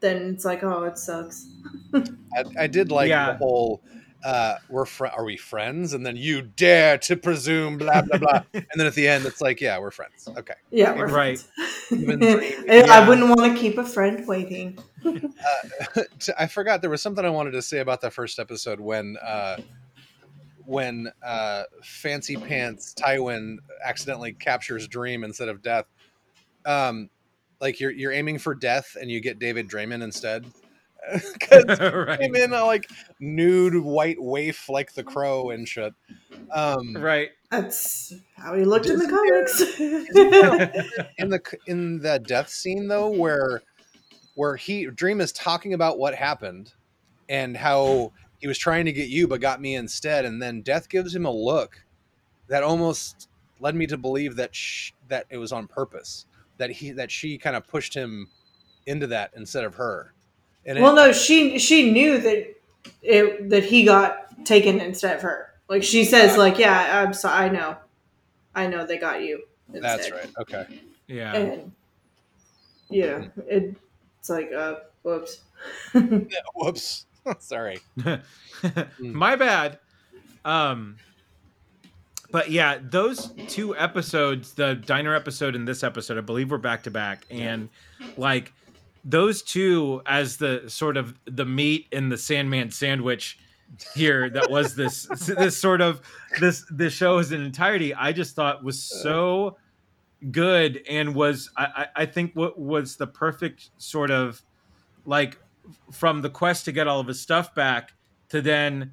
then it's like, "Oh, it sucks." I, I did like Yeah. the whole uh, "We're fr- are we friends?" and then you dare to presume blah blah blah, and then at the end it's like, "Yeah, we're friends." Okay. Yeah, we're Right. friends. Even I dreaming. I Yeah. wouldn't want to keep a friend waiting. T- I forgot there was something I wanted to say about that first episode when uh, when uh, Fancy Pants Tywin accidentally captures Dream instead of Death. Um, like you're you're aiming for death and you get David Draymond instead. Because right him in a like nude white waif like the crow and shit. Um, right That's how he looked in the comics. in the in the death scene though where where he dream is talking about what happened and how he was trying to get you but got me instead and then death gives him a look that almost led me to believe that sh- that it was on purpose that he that she kind of pushed him into that instead of her and well, it, no, she she knew that it that he got taken instead of her. Like she says, like, "Yeah, I'm sorry. I know, I know they got you." that's right okay yeah And yeah, it, it's like, uh, whoops. whoops sorry. My bad. Um but yeah those two episodes the diner episode and this episode i believe we're back to back. And like those two as the sort of the meat in the sandman sandwich here that was this this sort of this this show as an entirety i just thought was so good and was i i I think what was the perfect sort of like from the quest to get all of his stuff back to then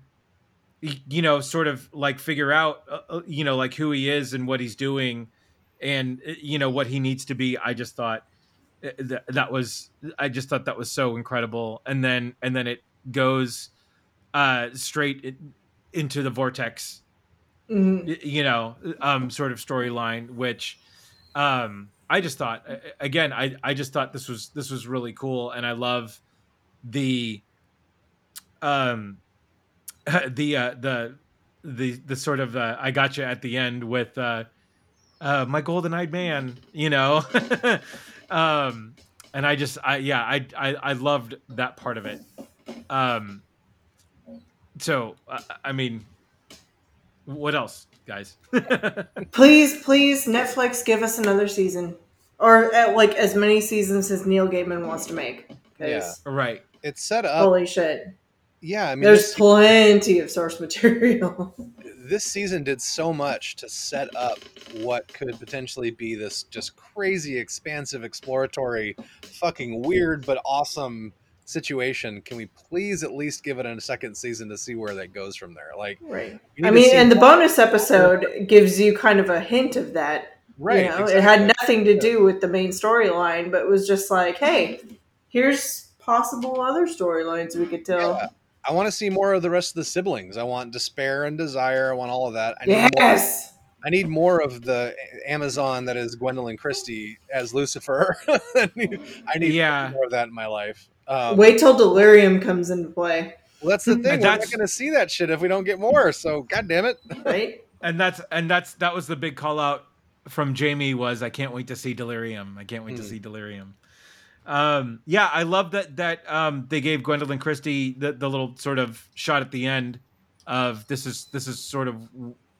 you know sort of like figure out uh, uh, you know like who he is and what he's doing and you know what he needs to be. I just thought uh, that, that was i just thought that was so incredible. And then and then it goes uh straight into the vortex Mhm. you know um sort of storyline which um i just thought again i i just thought this was this was really cool. And i love the um the uh the the the sort of uh, i got you at the end with uh uh my golden eyed man you know? Um and i just i yeah I, I i loved that part of it. Um so uh, i mean what else guys? Please, please, Netflix, give us another season, or uh, like as many seasons as Neil Gaiman wants to make. Yeah. right It's set up. Holy shit! yeah, I mean, There's this, plenty of source material. this season did so much to set up what could potentially be this just crazy, expansive, exploratory, fucking weird but awesome situation. Can we please at least give it a second season to see where that goes from there? Like, right. I mean, and the bonus episode gives you kind of a hint of that. right? you know, exactly. it had nothing to do with the main storyline, but it was just like, hey, here's possible other storylines we could tell. Yeah. I want to see more of the rest of the siblings. I want despair and desire. I want all of that. I need more Yes. I need more of the Amazon that is Gwendoline Christie as Lucifer. I need, I need Yeah. more of that in my life. Um, Wait till Delirium comes into play, well, that's the thing. We're not going to see that shit if we don't get more. So, god damn it. right? and that's and that's that was the big call out from Jamie was I can't wait to see Delirium. I can't wait to Hmm. see Delirium. Um, yeah, I love that that um, they gave Gwendoline Christie the, the little sort of shot at the end of this is this is sort of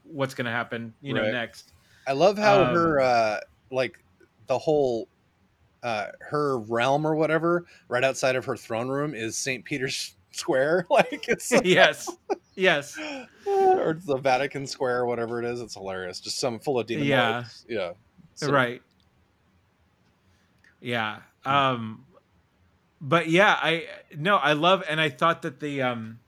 what's going to happen, you know, Right. next. I love how Um, her, uh, like, the whole, uh, her realm or whatever, right outside of her throne room is St. Peter's Square. Like, it's, yes, yes, or the Vatican Square or whatever it is. It's hilarious. Just some full of demon Yeah. Yeah. So- right. Yeah. Um, but yeah, I no, I love and I thought that the um,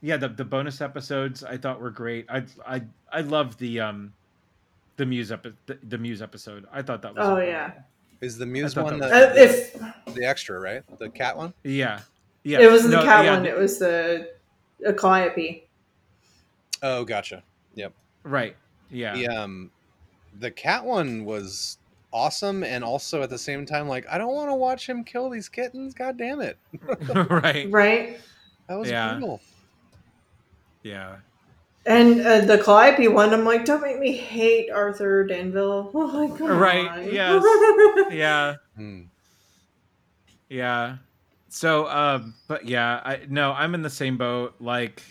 yeah, the the bonus episodes I thought were great. I I I love the um, the muse epi- the, the muse episode. I thought that was Oh yeah. Is the Muse one the, that Uh, if the extra, right? The cat one? yeah yeah. it wasn't the cat yeah, one, it was the a Calliope. Oh, gotcha. Yep. Right yeah The um the cat one was awesome and also at the same time like I don't want to watch him kill these kittens. God damn it. right Right? That was Yeah. brutal. yeah And uh, the Calliope one, I'm like, don't make me hate Arthur Darvill. Oh my god. Right, yes. yeah Hmm. Yeah. So, um, but yeah, I no, I'm in the same boat. Like,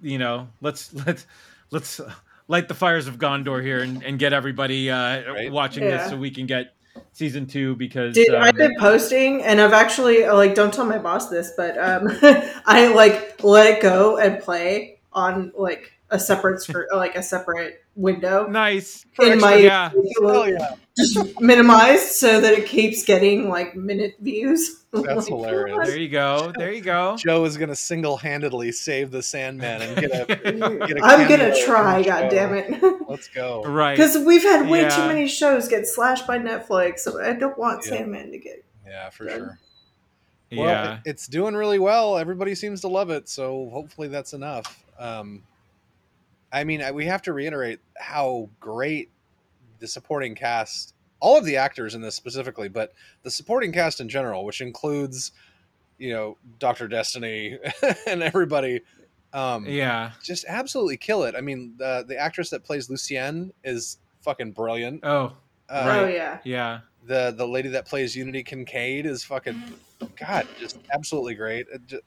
you know, let's let's let's light the fires of Gondor here and, and get everybody uh, Right. watching Yeah. this so we can get season two because Dude, um, I've been posting, and I've actually uh, like don't tell my boss this, but um, I like let it go and play on like a separate screen, like a separate window nice. in my yeah. Hell yeah. just minimized so that it keeps getting like minute views. That's Oh my hilarious. God. There you go. There you go. Joe is gonna single handedly save the Sandman and get a get a I'm gonna try, god damn it. Let's go. right. Because we've had way too many shows get slashed by Netflix, so I don't want Yeah. Sandman to get. Yeah, for Good. sure. Well, yeah. it- it's doing really well. Everybody seems to love it, so hopefully that's enough. Um, I mean, I- we have to reiterate how great the supporting cast, all of the actors in this specifically, but the supporting cast in general, which includes, you know, Doctor Destiny and everybody, um, yeah. just absolutely kill it. I mean, the the actress that plays Lucienne is fucking brilliant. Oh, Uh, Oh Right. yeah. yeah. the the lady that plays Unity Kincaid is fucking god, just absolutely great. It ju-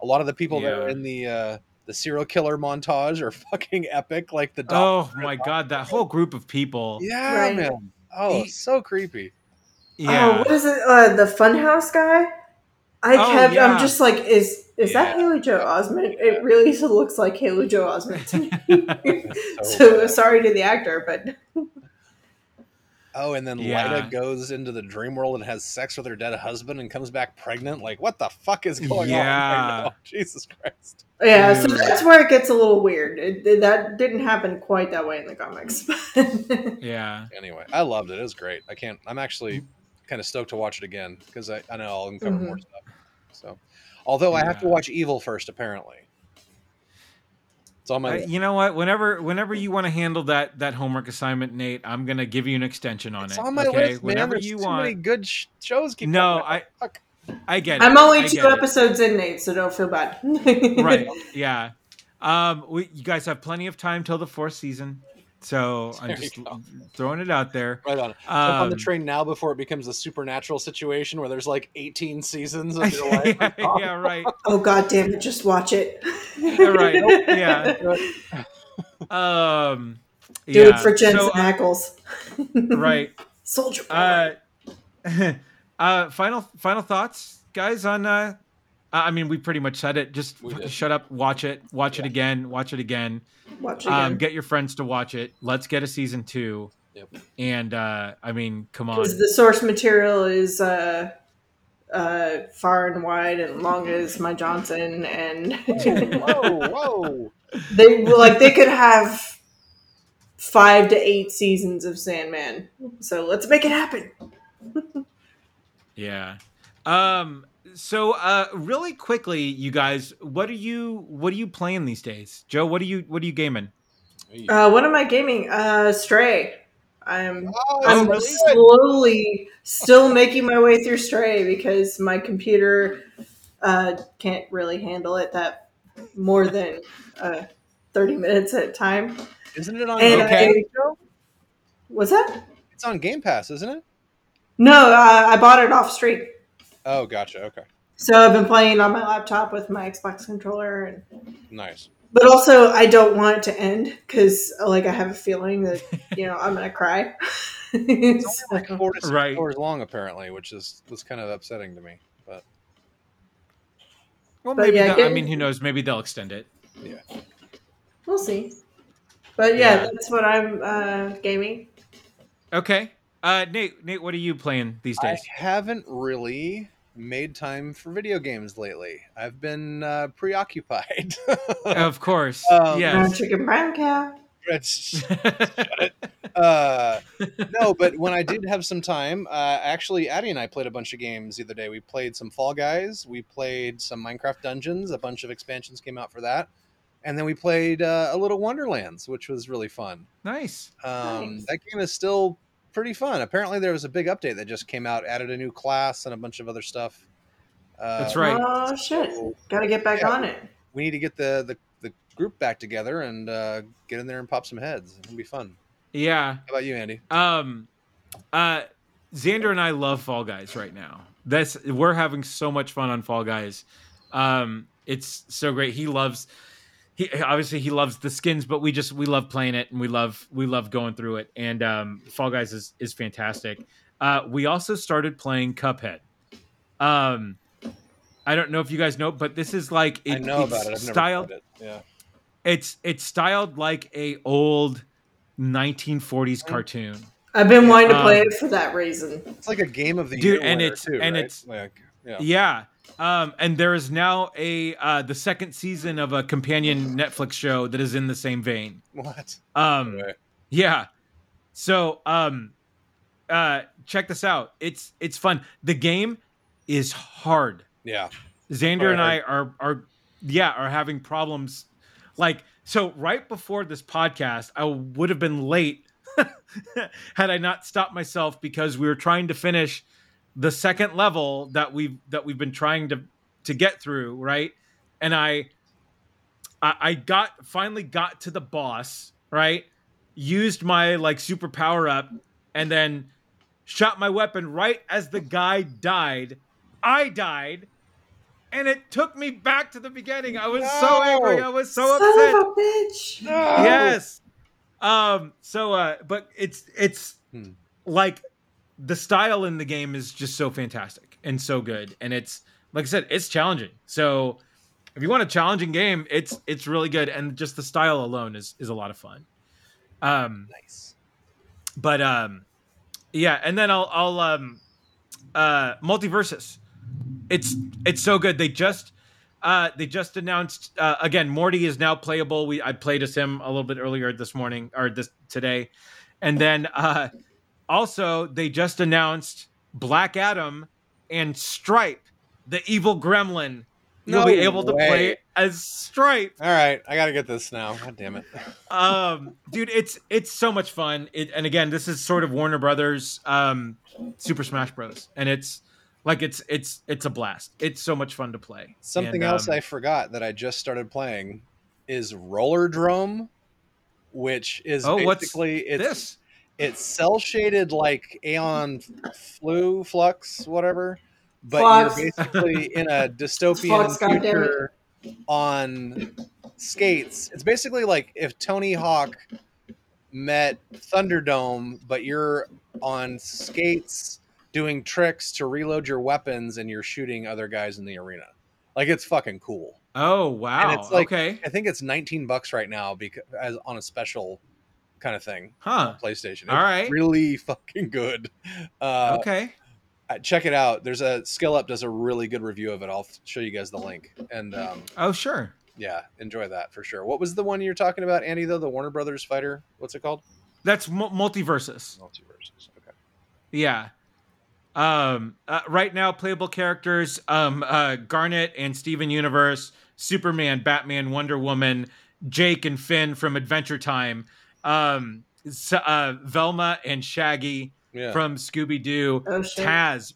a lot of the people that are in the uh, the serial killer montage are fucking epic. Like the Oh doctor. my god, that whole group of people. yeah, Right. man. Oh, He- so creepy. Oh, Yeah. what is it? Uh, the Funhouse guy. I Oh, kept. yeah. I'm just like, is is that Yeah. Haley Joel Osment? It really looks like Haley Joel Osment to me. So so sorry to the actor, but Oh, and then Yeah. Lyta goes into the dream world and has sex with her dead husband and comes back pregnant. Like, what the fuck is going on? Right now? Jesus Christ. Yeah, so that's where it gets a little weird. It, it- that didn't happen quite that way in the comics. Yeah. Anyway, I loved it. It was great. I can't. I'm actually kind of stoked to watch it again because I, I know I'll uncover Mhm. more stuff. So, although I have to watch Evil first, apparently. It's on my. Uh, you know what? Whenever whenever you want to handle that that homework assignment, Nate, I'm gonna give you an extension on it's it. on my okay, list, man. whenever There's you too want. many good sh- shows. Keep No, coming out. Fuck. I get it. I'm only I two get it. episodes in, Nate, so don't feel bad. right yeah um we you guys have plenty of time till the fourth season so i'm just throwing it out there Right on. Jump on the Um, train now before it becomes a supernatural situation where there's like 18 seasons of your life. yeah, yeah right Oh god damn it, just watch it. Yeah, right yeah um Do yeah. it for Jensen so, uh, Ackles. right Soldier boy. uh uh final final thoughts guys on uh I mean, we pretty much said it. Just We fucking did. shut up, watch it, watch it again, watch it again. watch it Um, get your friends to watch it. Let's get a season two. Yep. And uh, I mean, come on. Because the source material is uh, uh, far and wide and long as my Johnson, and whoa, whoa. they like they could have five to eight seasons of Sandman. So let's make it happen. Yeah. Um. So, uh, really quickly, you guys, what are you what are you playing these days, Joe? What are you what are you gaming? Uh, what am I gaming? Uh, Stray. I'm Oh, I'm really? slowly still making my way through Stray because my computer uh, can't really handle it that more than uh, 30 minutes at a time. Isn't it on And Game Okay. I, Pass? what's that? It's on Game Pass, isn't it? No, uh, I bought it off street. Oh, gotcha. Okay. So I've been playing on my laptop with my Xbox controller, and, Nice. but also I don't want it to end because like I have a feeling that you know I'm gonna cry. It's only like So- four to six Right. hours long, apparently, which is was kind of upsetting to me. But Well, But maybe. yeah, they'll- I mean, who knows? Maybe they'll extend it. Yeah, we'll see. But yeah, Yeah. that's what I'm uh, gaming. Okay. Uh, Nate, Nate, what are you playing these days? I days? haven't really made time for video games lately. I've been uh, preoccupied. of course. Um, Brown yes. chicken, brown cow. It's- uh, no, but when I did have some time, uh, actually, Addie and I played a bunch of games the other day. We played some Fall Guys, we played some Minecraft Dungeons, a bunch of expansions came out for that, and then we played uh, a little Wonderlands, which was really fun. nice. Um, Nice. That game is still pretty fun. Apparently, there was a big update that just came out, added a new class and a bunch of other stuff. Uh, That's right. Oh shit! so Got to get back Yeah. on it. we need to get the, the, the group back together and uh, get in there and pop some heads. It'll be fun. Yeah. How about you, Andy? Um, uh, Xander and I love Fall Guys right now. That's we're having so much fun on Fall Guys. Um, it's so great. He loves. He obviously he loves the skins, but we just we love playing it and we love we love going through it. And um, Fall Guys is is fantastic. Uh, we also started playing Cuphead. Um, I don't know if you guys know, but this is like it, I know it's about it. I've never styled played it. Yeah. it's it's styled like a old 1940s cartoon. I've been wanting to play Um, it for that reason. It's like a game of the Dude, year and it's- too, and right? it's- like yeah. Yeah. Um, and there is now a uh, the second season of a companion Netflix show that is in the same vein. What? Um, Anyway, yeah. So um, uh, check this out. It's it's fun. The game is hard. yeah. Xander and I are are yeah are having problems. Like so, right before this podcast, I would have been late had I not stopped myself because we were trying to finish the second level that we've that we've been trying to to get through, right? And I I, I got finally got to the boss, right? Used my like super power up, and then shot my weapon right as the guy died. I died, and it took me back to the beginning. I was so angry. I was so Son upset. of a bitch! Yes. Um. So, uh, but it's it's Hmm. like the style in the game is just so fantastic and so good, and it's like I said, it's challenging. So, if you want a challenging game, it's it's really good, and just the style alone is is a lot of fun. Um. Nice. But um, Yeah, and then I'll I'll um uh multiversus. It's it's so good. They just uh they just announced uh, again Morty is now playable. We I played as him a little bit earlier this morning or this today. And then uh also they just announced Black Adam and Stripe, the evil gremlin. You'll No be able to play as Stripe. All right, I gotta get this now. God damn it. um dude it's it's so much fun it, and again this is sort of warner brothers um super smash bros and it's like it's it's it's a blast it's so much fun to play Something And, else um, I forgot that I just started playing is Rollerdrome, which is oh basically it's this it's cell shaded like Aeon Flu Flux, whatever. But Flux. you're basically in a dystopian Flux, future on skates. It's basically like if Tony Hawk met Thunderdome, but you're on skates doing tricks to reload your weapons and you're shooting other guys in the arena. Like it's fucking cool. oh wow it's like- okay I think it's 19 bucks right now because as on a special kind of thing huh PlayStation. It's All right. really fucking good. Uh, okay uh, check it out. There's a Skill Up does a really good review of it. I'll show you guys the link. And um, oh sure yeah, enjoy that for sure. What was the one you're talking about, Andy? Though the Warner Brothers fighter. What's it called? that's mu- multiversus Multiverses. Okay. yeah um uh, right now playable characters um uh garnet and steven universe superman batman wonder woman jake and finn from adventure time um uh velma and shaggy Yeah. from scooby-doo Oh shit. taz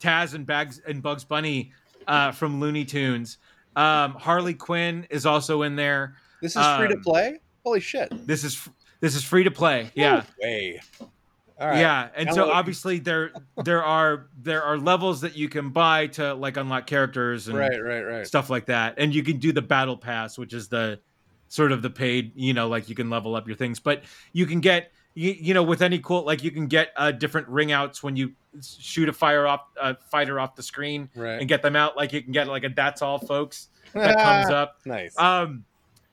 taz and bags and bugs bunny uh from looney tunes um harley quinn is also in there this is free to um, play. Holy shit. this is this is free to play yeah No way. All right. yeah, and Now so what- obviously there there are there are levels that you can buy to like unlock characters and Right. Right. Right. stuff like that, and you can do the battle pass, which is the sort of the paid, you know, like you can level up your things, but you can get you, you know with any cool like you can get uh, different ring outs when you shoot a fire off a fighter off the screen Right. and get them out. Like you can get like a that's all, folks that comes up nice. um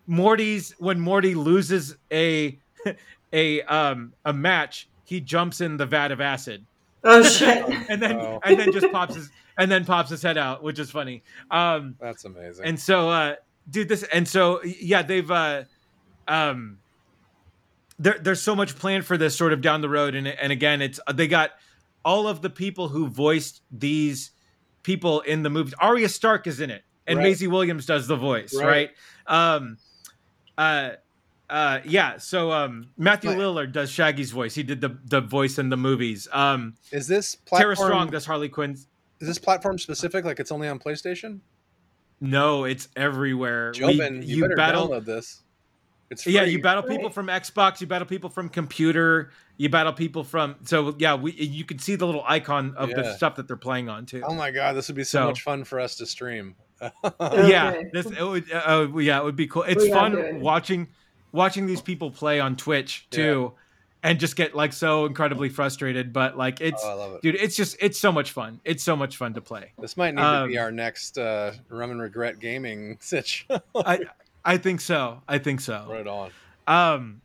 morty's when morty loses a a um a match he jumps in the vat of acid Oh shit. and then Oh. and then just pops his and then pops his head out which is funny um That's amazing. and so uh dude this and so yeah they've uh um there, there's so much planned for this sort of down the road and and again it's they got all of the people who voiced these people in the movies Arya Stark is in it and Right. Maisie Williams does the voice right, Right. um uh uh yeah so um Matthew. Lillard does Shaggy's voice he did the the voice in the movies um is this Tara platform? Strong does Harley Quinn Is this platform specific? Like it's only on PlayStation? No it's everywhere We- Jobin, you, better battle download this. It's Yeah, you battle people from Xbox, you battle people from computer, you battle people from so yeah, we you can see the little icon of the stuff that they're playing on too. Oh my god, this would be so, So- much fun for us to stream. yeah, Okay. this it would, uh, uh, yeah, it would be cool. It's We fun it. watching watching these people play on Twitch too, and just get like so incredibly frustrated. But like it's oh, I love it. dude, it's just it's so much fun. It's so much fun to play. This might need to be Um, our next uh, rum and regret gaming sitch. I I think so. I think so. right on. Um.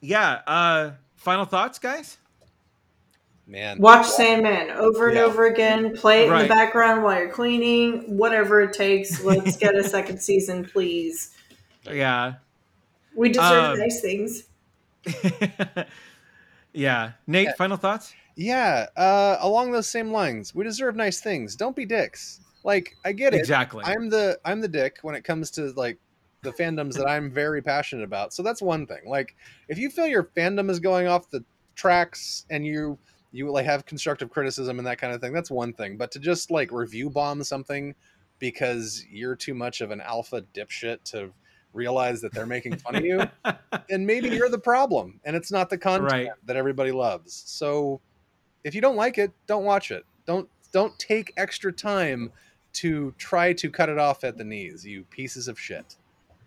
Yeah. Uh. Final thoughts, guys. Man. Watch Sandman over and Yeah. over again. Play it in the background while you're cleaning. Whatever it takes. Let's get a second season, please. Yeah. We deserve Um, nice things. yeah. Nate, Yeah. final thoughts? Yeah, uh, along those same lines, we deserve nice things. Don't be dicks. Like, I get it. Exactly. I'm the I'm the dick when it comes to like the fandoms that I'm very passionate about. So that's one thing. Like, if you feel your fandom is going off the tracks and you you like have constructive criticism and that kind of thing, that's one thing. But to just like review bomb something because you're too much of an alpha dipshit to realize that they're making fun of you, then maybe you're the problem and it's not the content Right. that everybody loves. So if you don't like it, don't watch it. Don't don't take extra time to try to cut it off at the knees, you pieces of shit.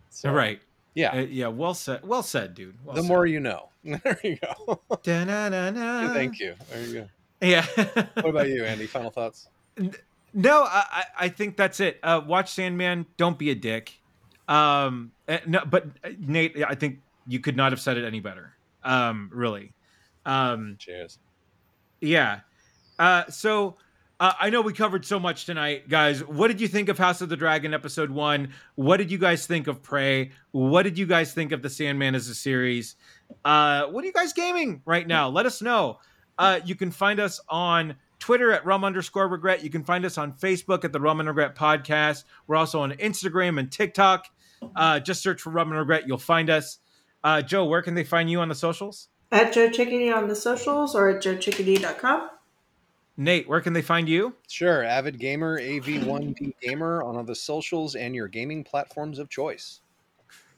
So, right. Yeah. Uh, yeah. Well said. Well said, dude. Well the said. more you know. there you go. Da-na-na-na. Thank you. There you go. Yeah. What about you, Andy? Final thoughts? no, I, I I think that's it. Uh, watch Sandman. Don't be a dick. Um, uh, no, but uh, Nate, I think you could not have said it any better. Um, really. Um, Cheers. yeah. Uh, so uh, I know we covered so much tonight, guys. What did you think of House of the Dragon episode one? What did you guys think of Prey? What did you guys think of the Sandman as a series? Uh, what are you guys gaming right now? Let us know. Uh, you can find us on Twitter at rum underscore regret. You can find us on Facebook at the Rum and Regret podcast. We're also on Instagram and TikTok. Uh, just search for Rum and Regret. You'll find us. Uh, Joe, where can they find you on the socials? At Joe Chickadee on the socials or at joechickadee.com. Nate, where can they find you? Sure, avid gamer, AV1P gamer on all the socials and your gaming platforms of choice.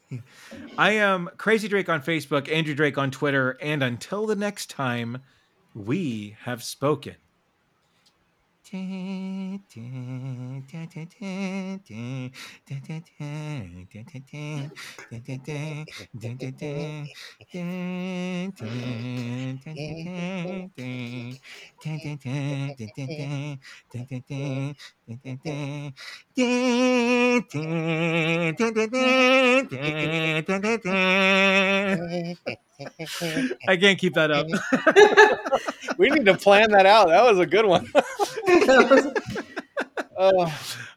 I am Crazy Drake on Facebook, Andrew Drake on Twitter, and until the next time, we have spoken. I can't keep that up. We need to plan that out. That was a good one. Oh.